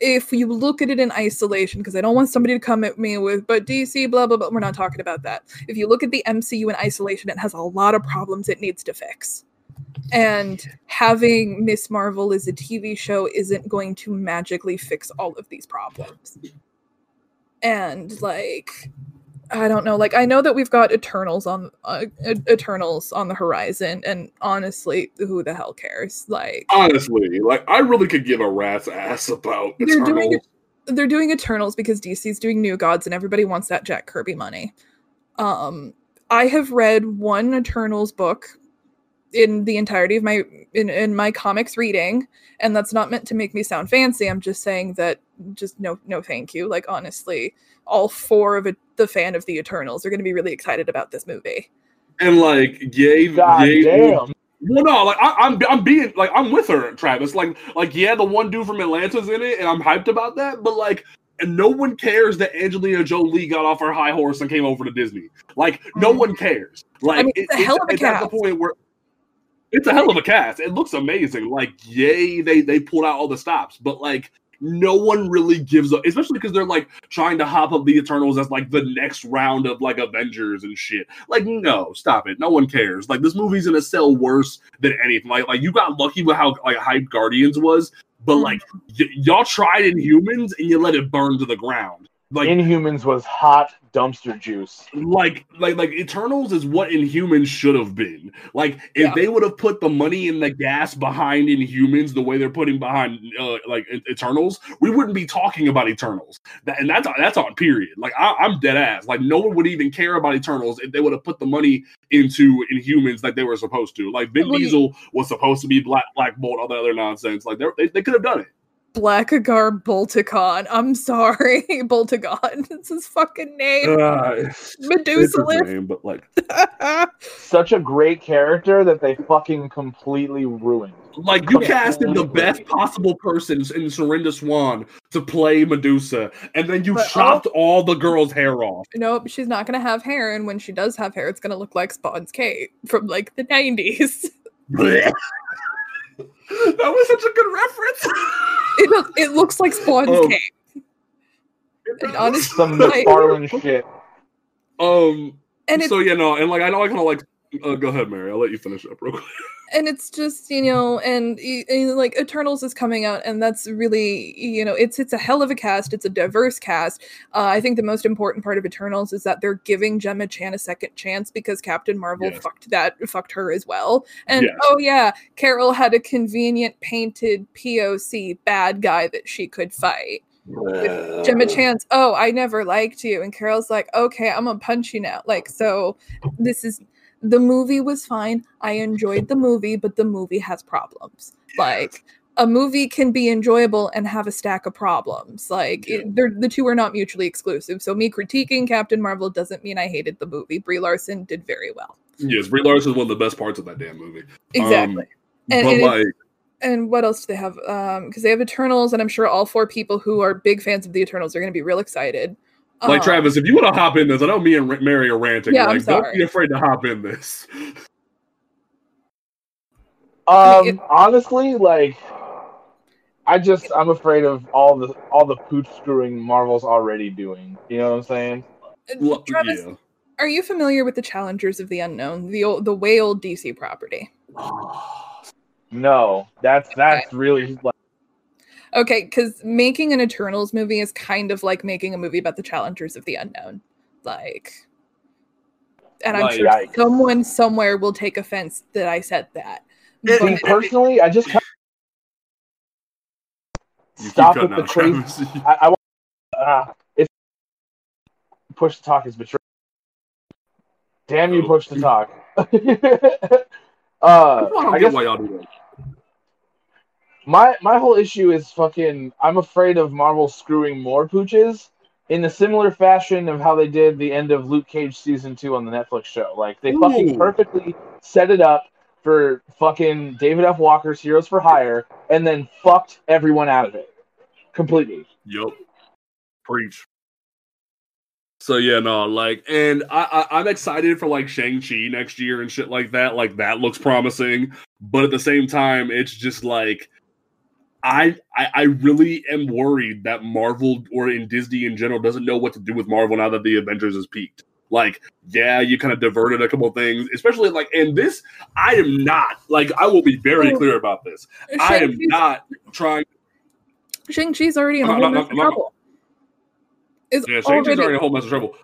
if you look at it in isolation because i don't want somebody to come at me with but dc blah blah blah we're not talking about that. If you look at the mcu in isolation it has a lot of problems it needs to fix. And having miss marvel as a tv show isn't going to magically fix all of these problems. And like I don't know. Like I know that we've got Eternals on uh, Eternals on the horizon, and honestly, who the hell cares? Like Honestly, like I really could give a rat's ass about They're doing Eternals. they're doing Eternals because DC's doing New Gods, and everybody wants that Jack Kirby money. Um, I have read one Eternals book in the entirety of my in, in my comics reading, and that's not meant to make me sound fancy. I'm just saying that just no no thank you. Like honestly, all four of it, the fan of the Eternals are going to be really excited about this movie. and like yay, God yay damn. Well, no, like I, I'm, I'm being like I'm with her, Travis. Like, like yeah, the one dude from Atlanta's in it, and I'm hyped about that. But like, and no one cares that Angelina Jolie got off her high horse and came over to Disney. Like, no one cares. Like, Mm-hmm. mean, it's a hell of a it's at the point where it's a hell of a cast. It looks amazing. Like, yay, they they pulled out all the stops, but like. No one really gives up, especially because they're like trying to hop up the Eternals as like the next round of like Avengers and shit. Like, no, stop it. No one cares. Like, this movie's gonna sell worse than anything. Like, like you got lucky with how like hype Guardians was, but like mm-hmm. y- y'all tried Inhumans and you let it burn to the ground. Like Inhumans was hot dumpster juice. like like like Eternals is what Inhumans should have been. Like if Yeah. they would have put the money and the gas behind Inhumans the way they're putting behind uh, like Eternals, we wouldn't be talking about Eternals. That, and that's that's on period. Like I, I'm dead ass. Like no one would even care about Eternals if they would have put the money into Inhumans like they were supposed to. Like Vin Diesel was supposed to be Black Black Bolt, all that other nonsense. Like they they could have done it. Blackagar Bolticon. I'm sorry, [laughs] Boltagon. [laughs] It's his fucking name. Uh, [laughs] it's Medusa name, but like Such a great character that they fucking completely ruined. Like you Yeah. casted the best possible person in Serinda Swan to play Medusa, and then you But, oh. chopped all the girl's hair off. nope, she's not gonna have hair, and when she does have hair, it's gonna look like Spawn's Kate from like the 90s. That was such a good reference. It, look- it looks like Spawn's Oh. Kate. And honestly, Some Like- McFarlane shit. um. and so yeah, no, and like I know I kind of like. Uh, go ahead, Mary. I'll let you finish up real quick. and it's just you know and, and, like eternals is coming out and that's really you know it's it's a hell of a cast it's a diverse cast uh, i think the most important part of eternals is that they're giving gemma chan a second chance because captain marvel Yes. fucked that fucked her as well and Yes. oh yeah carol had a convenient painted poc bad guy that she could fight Gemma Chan's, oh, I never liked you. And Carol's like, okay, I'm gonna punch you now. Like, so this is the movie was fine. I enjoyed the movie, but the movie has problems. Like, a movie can be enjoyable and have a stack of problems. Like, it, they're, the two are not mutually exclusive. So, me critiquing Captain Marvel doesn't mean I hated the movie. Brie Larson did very well. Yes, Brie Larson is one of the best parts of that damn movie. Exactly. Um, And- but like, and what else do they have? Um, because they have Eternals, and I'm sure all four people who are big fans of the Eternals are going to be real excited. Like Um, Travis, if you want to hop in this, I know me and Mary are ranting. Yeah, I'm like, don't be afraid to hop in this. [laughs] Um, honestly, like, I just I'm afraid of all the all the pooch screwing Marvel's already doing. You know what I'm saying? Well, Travis, yeah. Are you familiar with the Challengers of the Unknown, the old, the way old DC property? [sighs] No, that's that's really like Okay, because making an Eternals movie is kind of like making a movie about the Challengers of the Unknown, like. And I'm Like- sure Yikes. someone somewhere will take offense that I said that. It- But personally. I just You keep stop with the out, crazy. [laughs] I, I want uh, it's push to talk is betrayal. Damn you, Oh. push to talk. [laughs] uh, I I get guess why y'all do that. My my whole issue is fucking. I'm afraid of Marvel screwing more pooches in a similar fashion of how they did the end of Luke Cage season two on the Netflix show. Like they fucking perfectly set it up for fucking David F. Walker's Heroes for Hire, and then fucked everyone out of it completely. Yup. Preach. So yeah, no, like, and I, I I'm excited for like Shang Chi next year and shit like that. Like that looks promising, but at the same time, it's just like. I, I I really am worried that Marvel or in Disney in general doesn't know what to do with Marvel now that the Avengers has peaked. Like, yeah, you kind of diverted a couple things, especially like, and this, I am not like, I will be very Oh. clear about this. I am not trying. Shang-Chi's already in a whole mess of trouble. Is Yeah, Shang-Chi's already, already in a whole mess of trouble.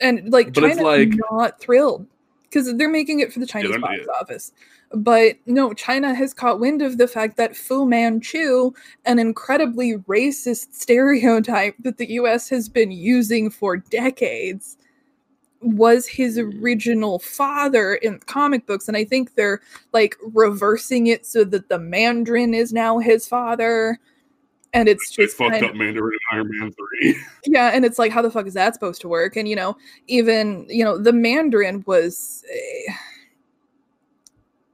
and like But China's like- not thrilled because they're making it for the Chinese they're- box yeah. office. But no, China has caught wind of the fact that Fu Manchu, an incredibly racist [laughs] stereotype that the US has been using for decades, was his original father in comic books. And I think they're like reversing it so that the Mandarin is now his father. And it's They just fucked up Mandarin and Iron Man 3. [laughs] yeah, and it's like, how the fuck is that supposed to work? And you know, even you know, the Mandarin was, eh,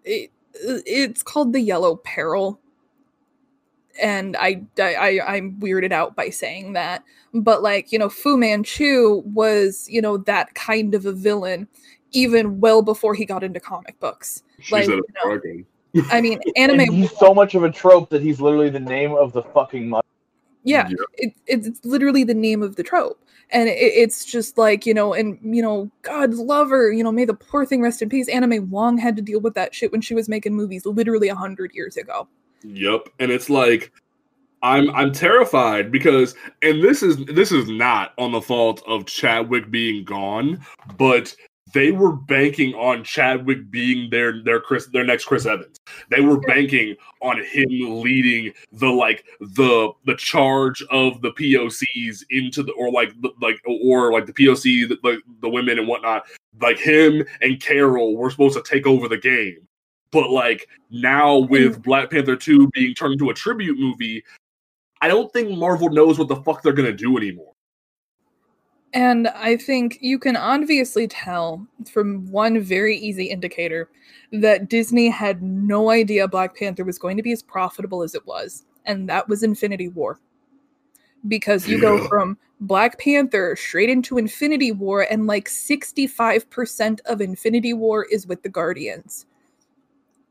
it, it's called the Yellow Peril, and I, I, I'm weirded out by saying that. But like, you know, Fu Manchu was, you know, that kind of a villain, even well before he got into comic books. She Like, said you know, I mean, [laughs] And anime. he's so much of a trope that he's literally the name of the fucking mother. yeah, it, it's literally the name of the trope and it, it's just like you know and you know god's lover you know may the poor thing rest in peace anna may wong had to deal with that shit when she was making movies literally a hundred years ago Yep. And it's like, I'm I'm terrified because and this is this is not on the fault of Chadwick being gone, but they were banking on Chadwick being their their Chris their next Chris mm-hmm. Evans. They were banking on him leading the like the the charge of the POCs into the or like the, like or like the POC the, the the women and whatnot. Like him and Carol were supposed to take over the game. But like now with Black Panther 2 being turned into a tribute movie, I don't think Marvel knows what the fuck they're gonna do anymore. And I think you can obviously tell from one very easy indicator that Disney had no idea Black Panther was going to be as profitable as it was, and that was Infinity War. Because you go from Black Panther straight into Infinity War, and like 65% of Infinity War is with the Guardians.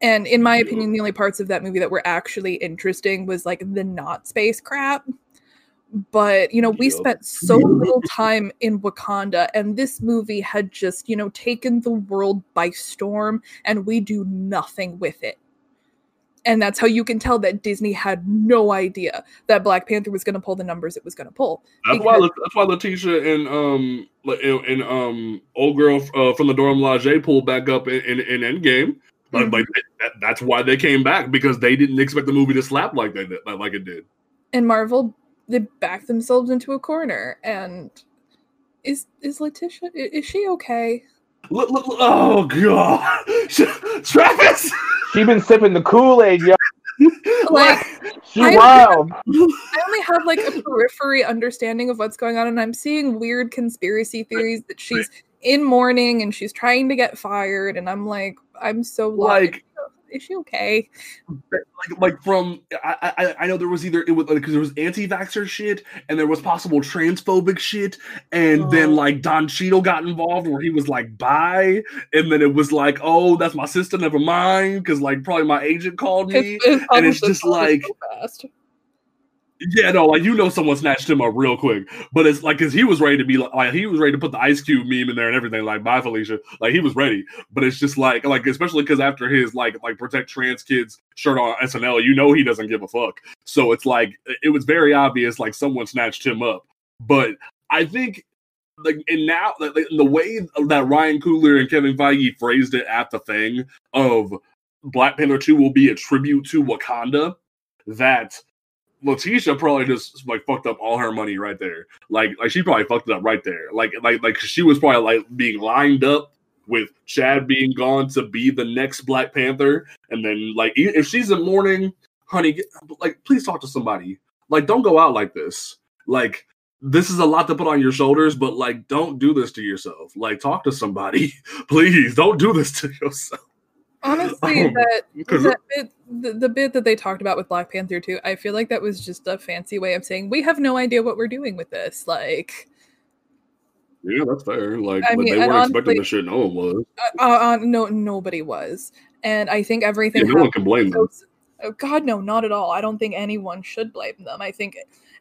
And in my opinion, the only parts of that movie that were actually interesting was like the not space crap. But, you know, we Yup. spent so little time in Wakanda, and this movie had just, you know, taken the world by storm, and we do nothing with it. And that's how you can tell that Disney had no idea that Black Panther was going to pull the numbers it was going to pull. That's why that's why Letitia and um and, and um old girl uh, from the Dora Milaje pulled back up in, in, in Endgame. Like, Mhm. like that, that's why they came back because they didn't expect the movie to slap like they did, like it did. and Marvel they back themselves into a corner. And is is Letitia is she okay? Look, look, look- oh god, [laughs] Travis, She been sipping the Kool Aid, yo. Like She I- wild. I only have like a periphery understanding of what's going on, and I'm seeing weird conspiracy theories that she's in mourning and she's trying to get fired, and I'm like, I'm so lost. Like is she okay? like like from I I, I know there was either it was like because there was anti-vaxxer shit and there was possible transphobic shit and Oh. then like Don Cheadle got involved where he was like bye and then it was like oh that's my sister never mind because like probably my agent called me and it's just like- so. Yeah no like you know someone snatched him up real quick. But it's like because he was ready to be like, he was ready to put the Ice Cube meme in there and everything like bye Felicia. Like he was ready. But it's just like like especially because after his like like protect trans kids shirt on SNL you know he doesn't give a fuck. So it's like it was very obvious like someone snatched him up. But I think like and now like, the way that Ryan Coogler and Kevin Feige phrased it at the thing of Black Panther 2 will be a tribute to Wakanda that Letitia probably just like fucked up all her money right there. Like like she probably fucked it up right there. Like like like she was probably like being lined up with Chad being gone to be the next Black Panther, and then like if she's in mourning, honey, get, like please talk to somebody. Like don't go out like this. Like this is a lot to put on your shoulders, but like don't do this to yourself. Like talk to somebody, [laughs] please. Don't do this to yourself. Honestly, [laughs] Um, that, that the, the bit that they talked about with Black Panther 2, I feel like that was just a fancy way of saying we have no idea what we're doing with this. Like, Yeah, that's fair. Like, I mean, they weren't expecting honestly- this shit. No one was. uh, uh, no, nobody was, and I think Yeah, everything. no one can blame them. oh, God, no, not at all. I don't think anyone should blame them. I think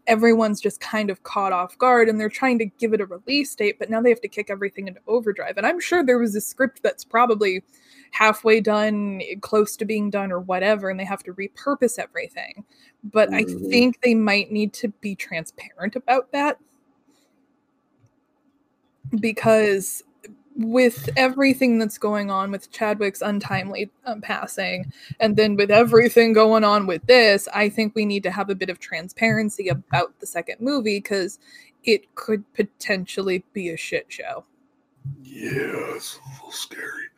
everyone's just kind of caught off guard and they're trying to give it a release date, but now they have to kick everything into overdrive. And I'm sure there was a script that's probably halfway done, close to being done, or whatever, and they have to repurpose everything. But I Mhm. think they might need to be transparent about that because with everything that's going on with Chadwick's untimely um, passing, and then with everything going on with this, I think we need to have a bit of transparency about the second movie because it could potentially be a shit show. Yeah, it's a little scary.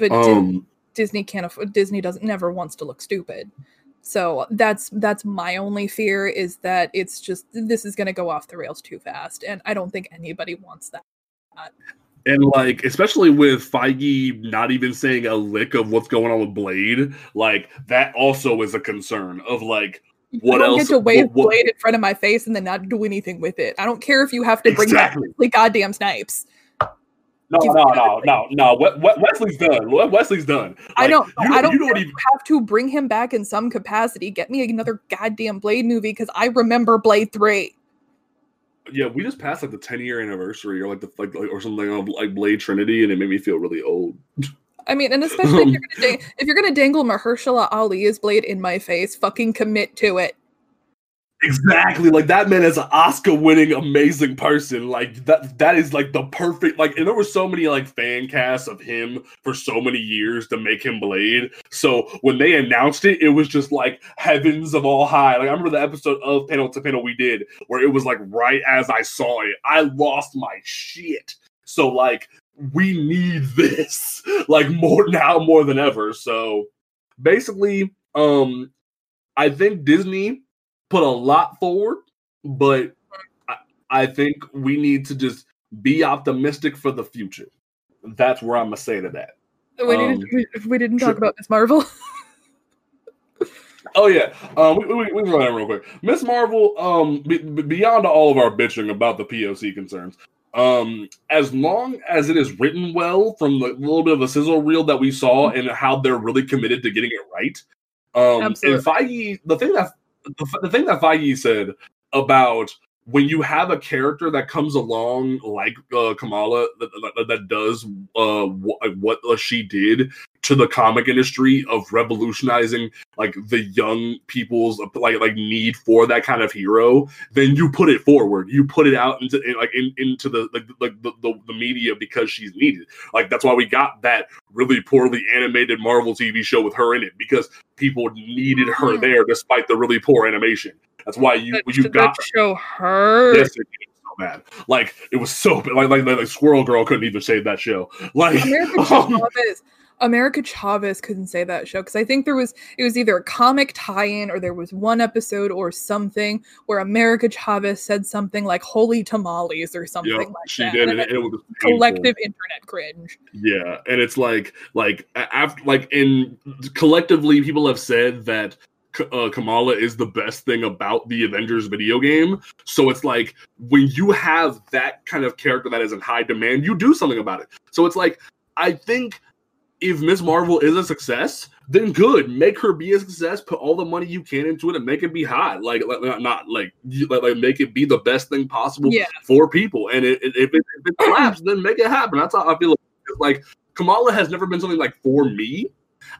But Um, Disney can't afford. Disney doesn't never wants to look stupid. So that's that's my only fear is that it's just this is going to go off the rails too fast, and I don't think anybody wants that. and like, especially with Feige not even saying a lick of what's going on with Blade, like that also is a concern of like what I don't else? get to wave what- what- blade in front of my face and then not do anything with it. I don't care if you have to bring Exactly. back goddamn snipes. No, no, no, no, no. We- We- Wesley's done. Wesley's done. I Like, don't. You, I don't. You don't even. have to bring him back in some capacity. Get me another goddamn Blade movie because I remember Blade Three. Yeah, we just passed like the 10 year anniversary or like the like, like or something of like Blade Trinity, and it made me feel really old. I mean, and especially if you're [laughs] gonna dang- if you're gonna dangle Mahershala Ali's Blade in my face, fucking commit to it. Exactly. Like that man is an Oscar winning amazing person. Like that that is like the perfect like and there were so many like fan casts of him for so many years to make him Blade. So when they announced it, it was just like heavens of all high. Like I remember the episode of Panel to Panel we did where it was like right as I saw it, I lost my shit. So like we need [laughs] this like more now more than ever. So basically, um I think Disney put a lot forward, but I, I think we need to just be optimistic for the future. That's where I'm gonna say to that. We, Um, didn't, we, we didn't sure. talk about Miss Marvel. [laughs] Oh yeah, um, we, we, we run that real quick. Miss Marvel, um, be, be- beyond all of our bitching about the POC concerns, um, as long as it is written well from the little bit of a sizzle reel that we saw and how they're really committed to getting it right, um, and Feige, the thing that the, the thing that Feige said about when you have a character that comes along like uh, Kamala that, that, that does uh, what, what uh, she did to the comic industry of revolutionizing like the young people's like like need for that kind of hero, then you put it forward. You put it out into in, like in, into the like the, the, the media because she's needed. Like that's why we got that really poorly animated Marvel TV show with her in it because people needed her Mhm. there despite the really poor animation. That's why you that, you that got show her. Yes, it was so bad. Like it was so bad. Like, like like Squirrel Girl couldn't even save that show. Like [laughs] um, Chavez. America Chavez couldn't say that show because I think there was it was either a comic tie-in or there was one episode or something where America Chavez said something like "holy tamales" or something yeah, like she that. She did, and and it it, was painful. collective internet cringe. Yeah, and it's like like after like in collectively people have said that uh, Kamala is the best thing about the Avengers video game. So it's like when you have that kind of character that is in high demand, you do something about it. So it's like I think if Miss Marvel is a success, then good. Make her be a success. Put all the money you can into it and make it be hot. Like, like not, like, like like make it be the best thing possible Yeah. for people. And it, it, if it if it slaps, then make it happen. That's how I feel. Like Kamala has never been something like for me.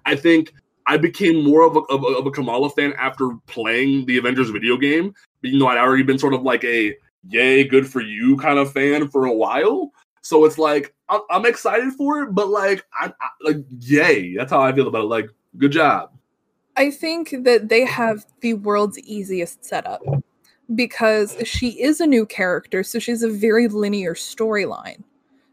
I think I became more of a, of a, of a Kamala fan after playing the Avengers video game. Even though I'd already been sort of like a yay, good for you kind of fan for a while. So it's like I'm, I'm excited for it, but like I, I like yay. That's how I feel about it. Like good job. I think that they have the world's easiest setup because she is a new character, so she's a very linear storyline.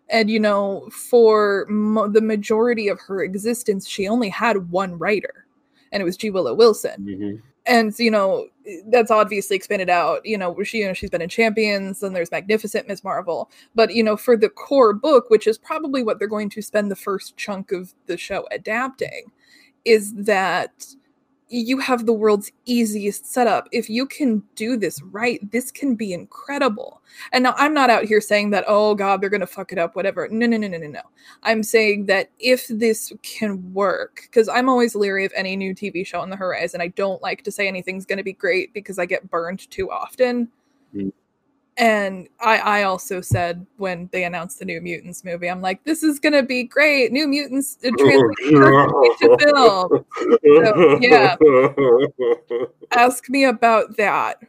And you know, for mo- the majority of her existence, she only had one writer, and it was G. Willow Wilson. Mm-hmm. And you know, that's obviously expanded out. You know, she you know she's been in Champions, and there's Magnificent Miss Marvel. But you know, for the core book, which is probably what they're going to spend the first chunk of the show adapting, is that you have the world's easiest setup. If you can do this right, this can be incredible. And now I'm not out here saying that, oh God, they're going to fuck it up, whatever. No, no, no, no, no, no. I'm saying that if this can work, because I'm always leery of any new TV show on the horizon. I don't like to say anything's going to be great because I get burned too often. Mm. And I, I also said when they announced the New Mutants movie, I'm like, this is going to be great. New Mutants uh, [laughs] to film. So, yeah. [laughs] Ask me about that.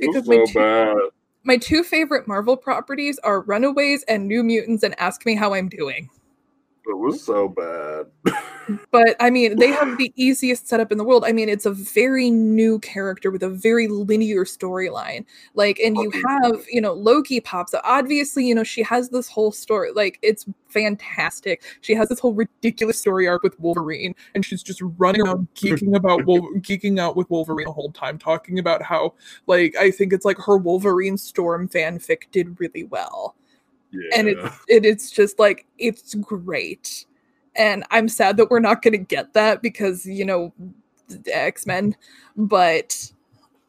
Because my so two-. My two favorite Marvel properties are Runaways and New Mutants, and Ask Me How I'm Doing. It was so bad. [laughs] But I mean, they have the easiest setup in the world. I mean, it's a very new character with a very linear storyline. Like, and you have, you know, Loki pops up. Obviously, you know, she has this whole story. Like, it's fantastic. She has this whole ridiculous story arc with Wolverine, and she's just running around [laughs] geeking about Wol- geeking out with Wolverine the whole time, talking about how, like, I think it's like her Wolverine Storm fanfic did really well Yeah. and it's [laughs] it, it's just like it's great and i'm sad that we're not going to get that because you know x-men but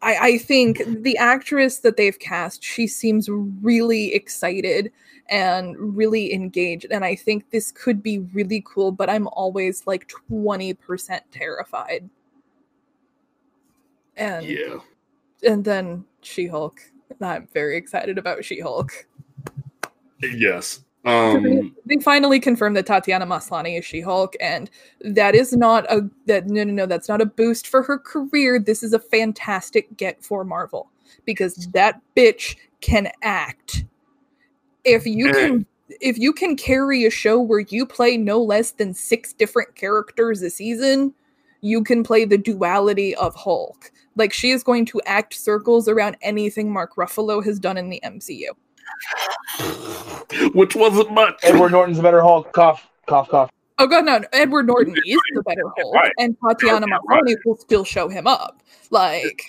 I, I think the actress that they've cast she seems really excited and really engaged and i think this could be really cool but i'm always like 20% terrified and yeah. and then she-hulk i'm very excited about she-hulk Yes. Um, they finally confirmed that Tatiana Maslany is She-Hulk, and that is not a that no no no that's not a boost for her career. This is a fantastic get for Marvel because that bitch can act. If you can if you can carry a show where you play no less than six different characters a season, you can play the duality of Hulk. Like she is going to act circles around anything Mark Ruffalo has done in the MCU. Which wasn't much. Edward Norton's a better Hulk. Cough, cough, cough. Oh god, no! Edward Norton is the better Hulk, Right. and Tatiana Yeah, Maslany right. will still show him up. Like,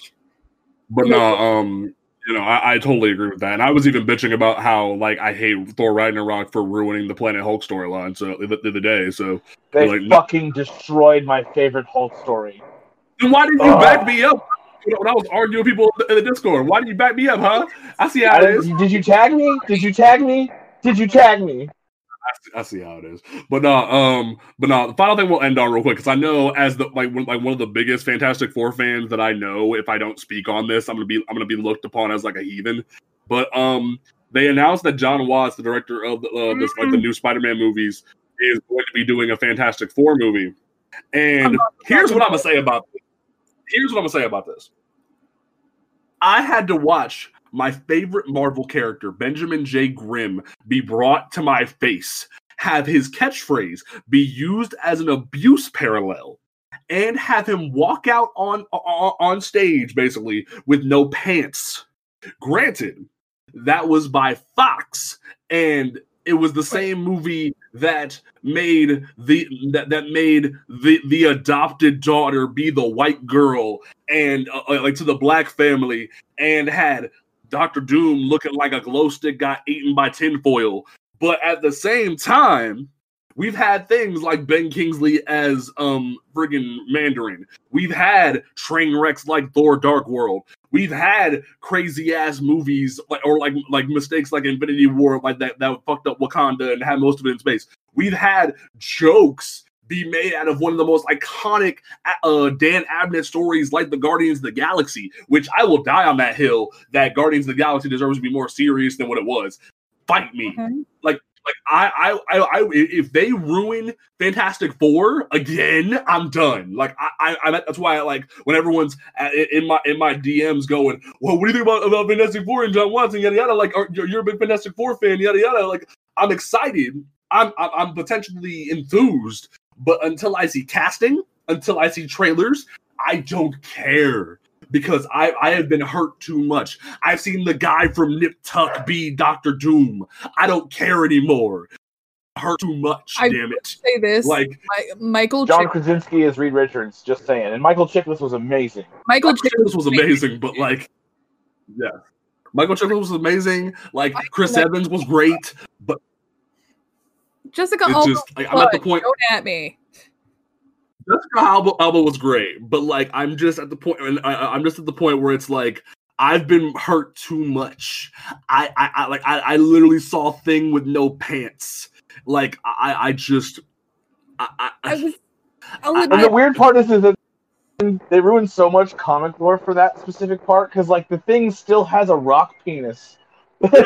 But no, um, you know, I, I totally agree with that. And I was even bitching about how like I hate Thor Ragnarok for ruining the Planet Hulk storyline. So the, the, the day. So They Like, no- fucking destroyed my favorite Hulk story. then why didn't you Ugh. back me up when I was arguing with people in the Discord? Why didn't you back me up, huh? I see how it is. didn't- you tag me? Did you tag me? Did you tag me? I see, I see how it is. But no, um, but no. The final thing we'll end on real quick because I know as the like one, like one of the biggest Fantastic Four fans that I know, if I don't speak on this, I'm gonna be I'm gonna be looked upon as like a heathen. But um, they announced that Jon Watts, the director of the, uh, this like the new Spider-Man movies, is going to be doing a Fantastic Four movie. And here's what I'm gonna say about this. Here's what I'm gonna say about this. I had to watch my favorite Marvel character, Benjamin J. Grimm, be brought to my face, have his catchphrase be used as an abuse parallel, and have him walk out on on, stage basically with no pants. Granted, that was by Fox, and it was the same movie that made the that, that made the the adopted daughter be the white girl and uh, uh, like to the black family and had Doctor Doom looking like a glow stick got eaten by tinfoil. But at the same time, we've had things like Ben Kingsley as um friggin' Mandarin. We've had train wrecks like Thor Dark World. We've had crazy ass movies like or like like mistakes like Infinity War, like that that fucked up Wakanda and had most of it in space. We've had jokes be made out of one of the most iconic uh, Dan Abnett stories like the Guardians of the Galaxy, which I will die on that hill that Guardians of the Galaxy deserves to be more serious than what it was. Fight me. Mhm. Like I, I, I, I, if they ruin Fantastic Four again, I'm done. Like I, I, that's why I like when everyone's in my in my DMs going, well, what do you think about about Fantastic Four and John Watson, yada yada. Like, are, you're, a big Fantastic Four fan, yada yada. Like, I'm excited. I'm, I'm potentially enthused, but until I see casting, until I see trailers, I don't care because I I have been hurt too much. I've seen the guy from Nip Tuck be Doctor Doom. I don't care anymore. Hurt too much, I- damn it. say this: Like Mi- Michael John Chick- Krasinski is Reed Richards. Just saying, and Michael Chiklis was amazing. Michael Chick- this was amazing, but like, yeah, Michael Chiklis was amazing. Like Chris Evans was great, but Jessica Alba. just- like, I'm at the point- Don't at me. Jessica Alba, Alba was great, but like I'm just at the point, and I, I'm just at the point where it's like I've been hurt too much. I, I, I like I, I literally saw a Thing with no pants. Like I, I just, I, I, I was. I'll I- And the weird part is, is that they ruined so much comic lore for that specific part because, like, the thing still has a rock penis. [laughs] [laughs] yeah,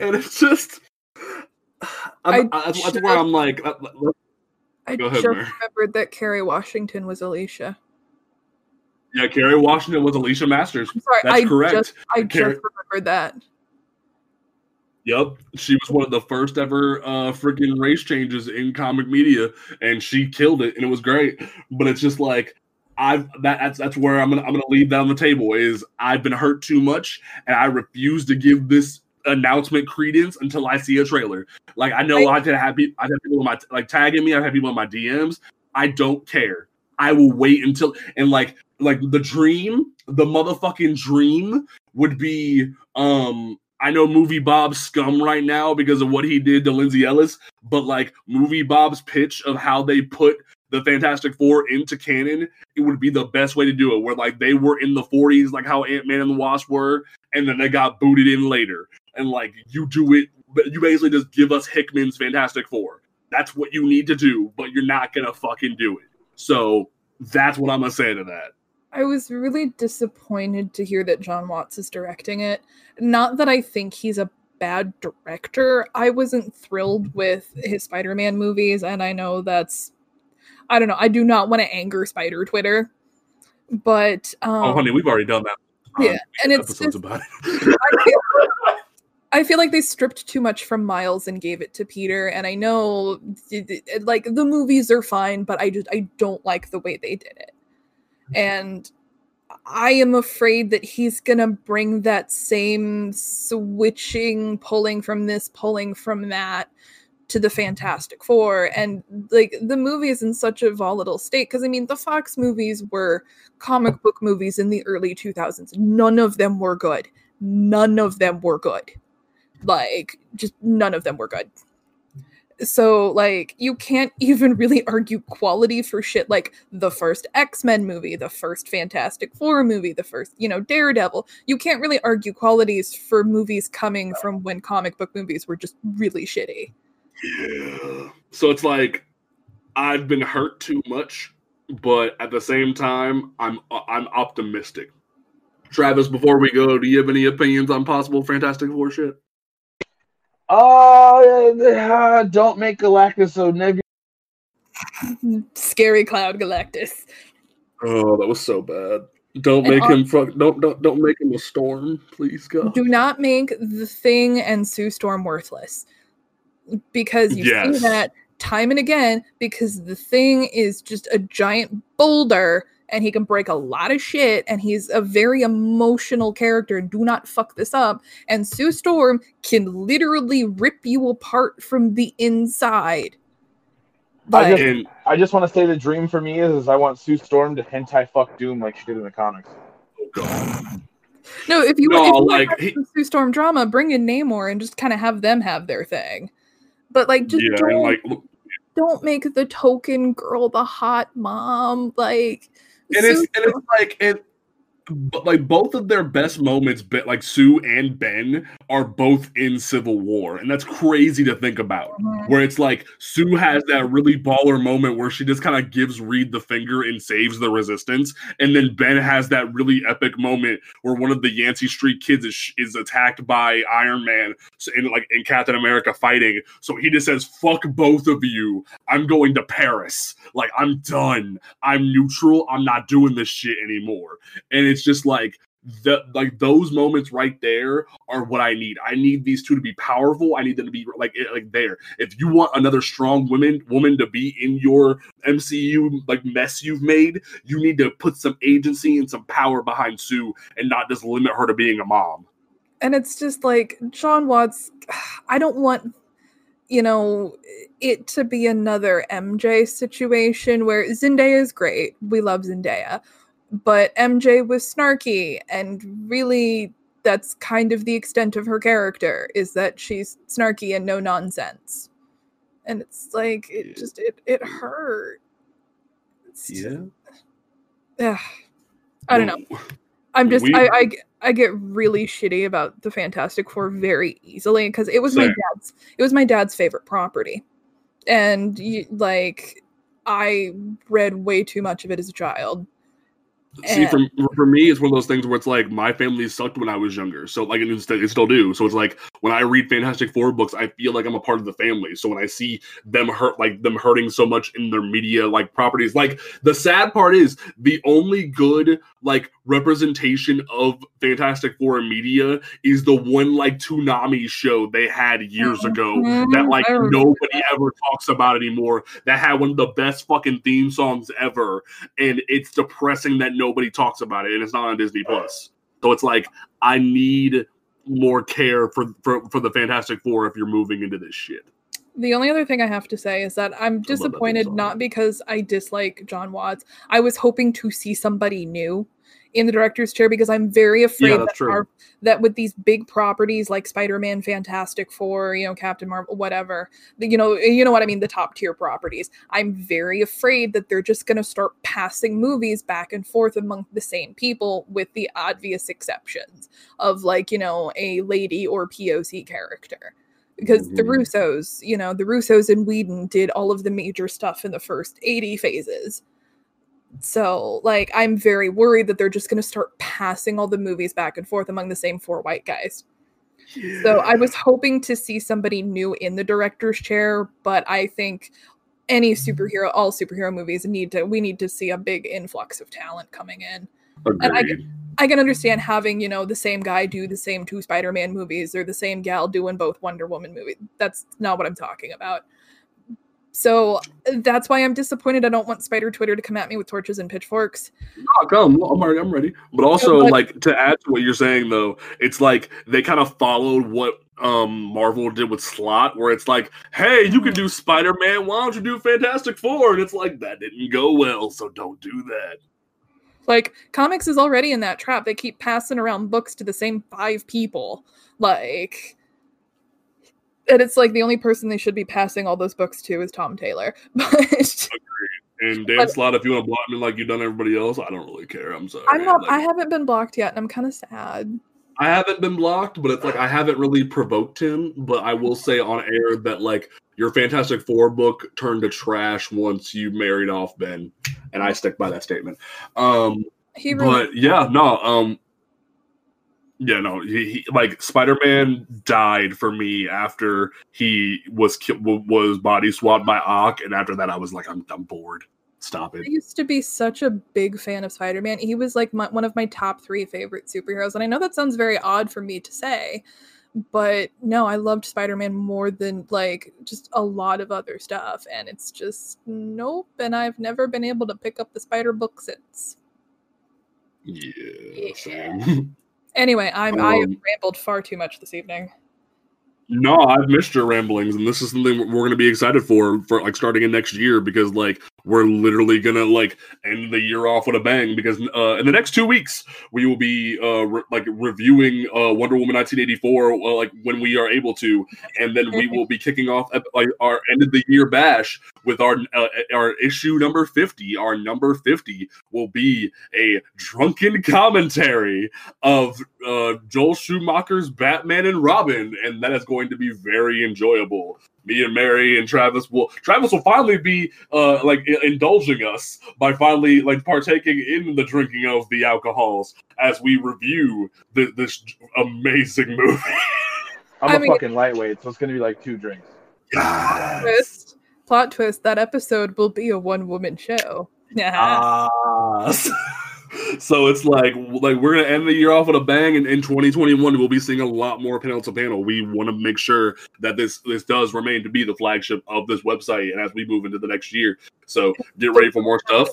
and it's just. I'm, I I, that's, where I'm like, uh, I Go ahead, just Mary. remembered that Kerry Washington was Alicia. yeah, Kerry Washington was Alicia Masters. I'm sorry, That's I correct. just I Kerry- just remembered that. Yep, she was one of the first ever uh freaking race changes in comic media, and she killed it, and it was great. But it's just like I've that, that's that's where I'm gonna I'm gonna leave that on the table. Is I've been hurt too much, and I refuse to give this announcement credence until I see a trailer. Like I know I- I've had people I've had people in my like tagging me. I've had people in my DMs. I don't care. I will wait until and like like the dream, the motherfucking dream would be um I know movie Bob's scum right now because of what he did to Lindsay Ellis, but like movie Bob's pitch of how they put the Fantastic Four into canon, it would be the best way to do it. Where like they were in the 40s, like how Ant Man and the Wasp were, and then they got booted in later. And like you do it, but you basically just give us Hickman's Fantastic Four. That's what you need to do, but you're not gonna fucking do it. So that's what I'm gonna say to that. I was really disappointed to hear that Jon Watts is directing it. Not that I think he's a bad director. I wasn't thrilled with his Spider-Man movies, and I know that's I don't know. I do not want to anger Spider Twitter, but um, oh, honey, we've already done that. Yeah, and it's just- about it. [laughs] I I feel like they stripped too much from Miles and gave it to Peter. And I know, like the movies are fine, but I just I don't like the way they did it. Mm-hmm. And I am afraid that he's gonna bring that same switching, pulling from this, pulling from that to the mm-hmm. Fantastic Four. And like the movie is in such a volatile state because I mean the Fox movies were comic mm-hmm. book movies in the early 2000s. None of them were good. None of them were good. Like just none of them were good. So like you can't [laughs] even really argue quality for shit like the first X-Men movie, the first Fantastic Four movie, the first, you know, Daredevil. You can't really argue qualities for movies coming from when comic book movies were just really shitty. Yeah. So it's like I've been hurt too much, but at the same time, I'm I'm optimistic. Travis, before we go, do you have any opinions on possible Fantastic Four shit? Oh, uh, don't make Galactus so nebulous. [laughs] Scary Cloud Galactus. Oh, that was so bad. Don't And make on- him fuck. Don't don't don't make him a storm, please, God. Do not make the thing and Sue Storm worthless. Because you Yes. see that time and again, because the thing is just a giant boulder and he can break a lot of shit and he's a very emotional character. Do not fuck this up. And Sue Storm can literally rip you apart from the inside. I just- I just want to say the dream for me is, is I want Sue Storm to hentai fuck Doom like she did in the comics. no, if you, No, if you like, like he- Sue Storm drama, bring in Namor and just kind of have them have their thing. But like, just yeah, don't and like, look, don't make the token girl the hot mom like and it's and it's like it. But like both of their best moments, like Sue and Ben are both in Civil War, and that's crazy to think about. Mm-hmm. Where it's like Sue has that really baller moment where she just kind of gives Reed the finger and saves the resistance, and then Ben has that really epic moment where one of the Yancey Street kids is, is attacked by Iron Man in like in Captain America fighting. So he just says, "Fuck both of you. I'm going to Paris. Like I'm done. I'm neutral. I'm not doing this shit anymore." And it's just like the like those moments right there are what I need. I need these two to be powerful. I need them to be like eh, like there. If you want another strong woman woman to be in your MCU like mess you've made, you need to put some agency and some power behind Sue and not just limit her to being a mom. and it's just like jon watts i don't want you know it to be another mj situation where zendaya is great we love zendaya but mj was snarky and really that's kind of the extent of her character is that she's snarky and no nonsense and it's like it Yeah. just it it hurt It's just- Ugh. [sighs] i don't know I'm just We- I get really shitty about the Fantastic Four very easily because it was my dad's it was my dad's favorite property, and you, like I read way too much of it as a child. See, for for me, it's one of those things where it's like my family sucked when I was younger, so like, and it still, do. So it's like when I read Fantastic Four books, I feel like I'm a part of the family. So when I see them hurt, like them hurting so much in their media like properties, like the sad part is the only good like representation of Fantastic Four in media is the one like Toonami show they had years ago that Mhm, like nobody ever talks about anymore. That had one of the best fucking theme songs ever and it's depressing that nobody talks about it and it's not on disney plus so it's like i need more care for for, for the fantastic four if you're moving into this shit The only other thing I have to say is that I'm disappointed song. not because I dislike Jon Watts. I was hoping to see somebody new in the director's chair because I'm very afraid that's that, our, that with these big properties like Spider-Man, Fantastic Four, you know, Captain Marvel, whatever, the, you know, you know what I mean, the top tier properties. I'm very afraid that they're just going to start passing movies back and forth among the same people, with the obvious exceptions of like you know a lady or POC character because the Mhm. Russos, you know, the Russos and Whedon did all of the major stuff in the first 80 phases. So, like, I'm very worried that they're just going to start passing all the movies back and forth among the same four white guys. So, I was hoping to see somebody new in the director's chair, but I think any mm-hmm. superhero, all superhero movies need to, we need to see a big influx of talent coming in. And I Agreed. I can understand having, you know, the same guy do the same two Spider-Man movies or the same gal doing both Wonder Woman movies. That's not what I'm talking about. So that's why I'm disappointed. I don't want Spider Twitter to come at me with torches and pitchforks. Oh, come, I'm ready. I'm ready. But also, but- like to add to what you're saying, though, it's like they kind of followed what um Marvel did with Slott, where it's like, hey, you can do Spider Man. Why don't you do Fantastic Four? And it's like that didn't go well, so don't do that. Like comics is already in that trap. They keep passing around books to the same five people. Like and it's like the only person they should be passing all those books to is Tom Taylor. [laughs] But And Dan But- Slott, if you want to block me like you've done everybody else, I don't really care. I'm sorry. I'm not Like, I haven't been blocked yet and I'm kind of sad. I haven't been blocked, but it's like I haven't really provoked him. But I will say on air that like your Fantastic Four book turned to trash once you married off Ben, and I stick by that statement. Um, He really but yeah, no, um, yeah, no, he, he like Spider Man died for me after he was ki- was body swapped by Ock, and after that I was like, I'm I'm bored. Stop it. I used to be such a big fan of Spider Man. He was like my, one of my top three favorite superheroes. And I know that sounds very odd for me to say, but no, I loved Spider Man more than like just a lot of other stuff. And it's just nope. And I've never been able to pick up the Spider book since. Yeah. Yeah. [laughs] Anyway, I'm I have Um, rambled far too much this evening. No, I've missed your ramblings, and this is something we're going to be excited for for like starting in next year because like we're literally gonna like end the year off with a bang because uh, in the next two weeks we will be uh re- like reviewing uh Wonder Woman 1984 uh, like when we are able to, and then we will be kicking off like our end of the year bash with our uh, our issue number 50. Our number 50 will be a drunken commentary of uh, Joel Schumacher's Batman and Robin, and that is going to be very enjoyable. Me and Mary and Travis will Travis will finally be uh, like i- indulging us by finally like partaking in the drinking of the alcohols as we review th- this amazing movie. I'm I a mean- fucking lightweight, so it's gonna be like two drinks. Yes. Twist, plot twist. That episode will be a one woman show. [laughs] Yeah. [laughs] Ah. So it's like like we're gonna end the year off with a bang, and in 2021 we'll be seeing a lot more panel to panel. We want to make sure that this this does remain to be the flagship of this website, and as we move into the next year, so get ready for more stuff.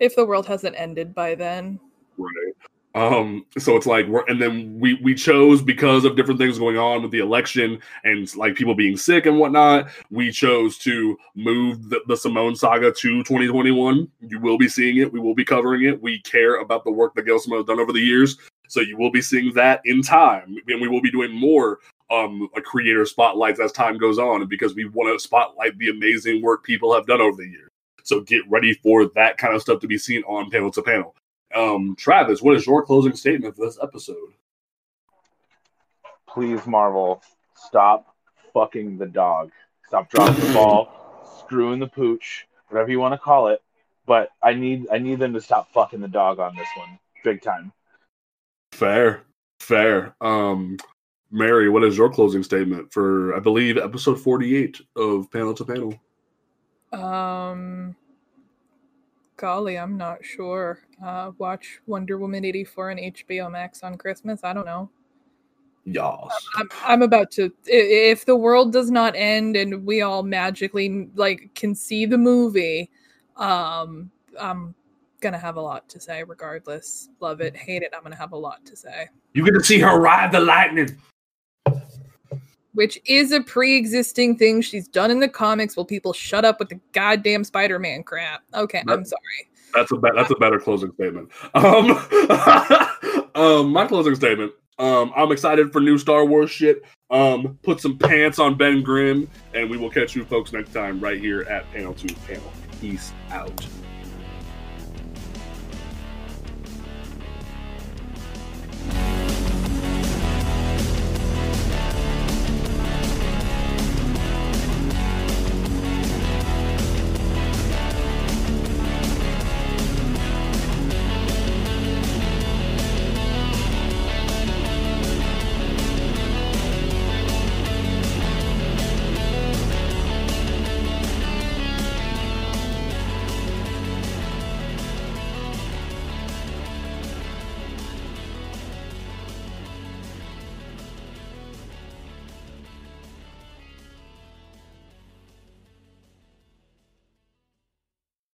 if the world hasn't ended by then. Right. Um, so it's like we're and then we we chose because of different things going on with the election and like people being sick and whatnot, we chose to move the, the Simone saga to 2021. You will be seeing it, we will be covering it. We care about the work that Gail Simone has done over the years. So you will be seeing that in time. And we will be doing more um creator spotlights as time goes on because we want to spotlight the amazing work people have done over the years. So get ready for that kind of stuff to be seen on panel to panel. Um, Travis, what is your closing statement for this episode? Please, Marvel, stop fucking the dog. Stop dropping the ball, screwing the pooch, whatever you want to call it. But I need I need them to stop fucking the dog on this one, big time. Fair, fair. Um, Mary, what is your closing statement for I believe episode forty-eight of Panel to Panel? Um, golly, I'm not sure. Uh, watch Wonder Woman 84 on HBO Max on Christmas. I don't know. Yas. I'm, I'm about to. If the world does not end and we all magically like can see the movie, um, I'm gonna have a lot to say. Regardless, love it, hate it. I'm gonna have a lot to say. You're gonna see her ride the lightning. Which is a pre-existing thing she's done in the comics. Will people shut up with the goddamn Spider-Man crap? Okay, I'm sorry. That's a that's a better closing statement. Um, [laughs] um, my closing statement. Um, I'm excited for new Star Wars shit. Um, put some pants on Ben Grimm, and we will catch you folks next time right here at Panel to Panel. Peace out.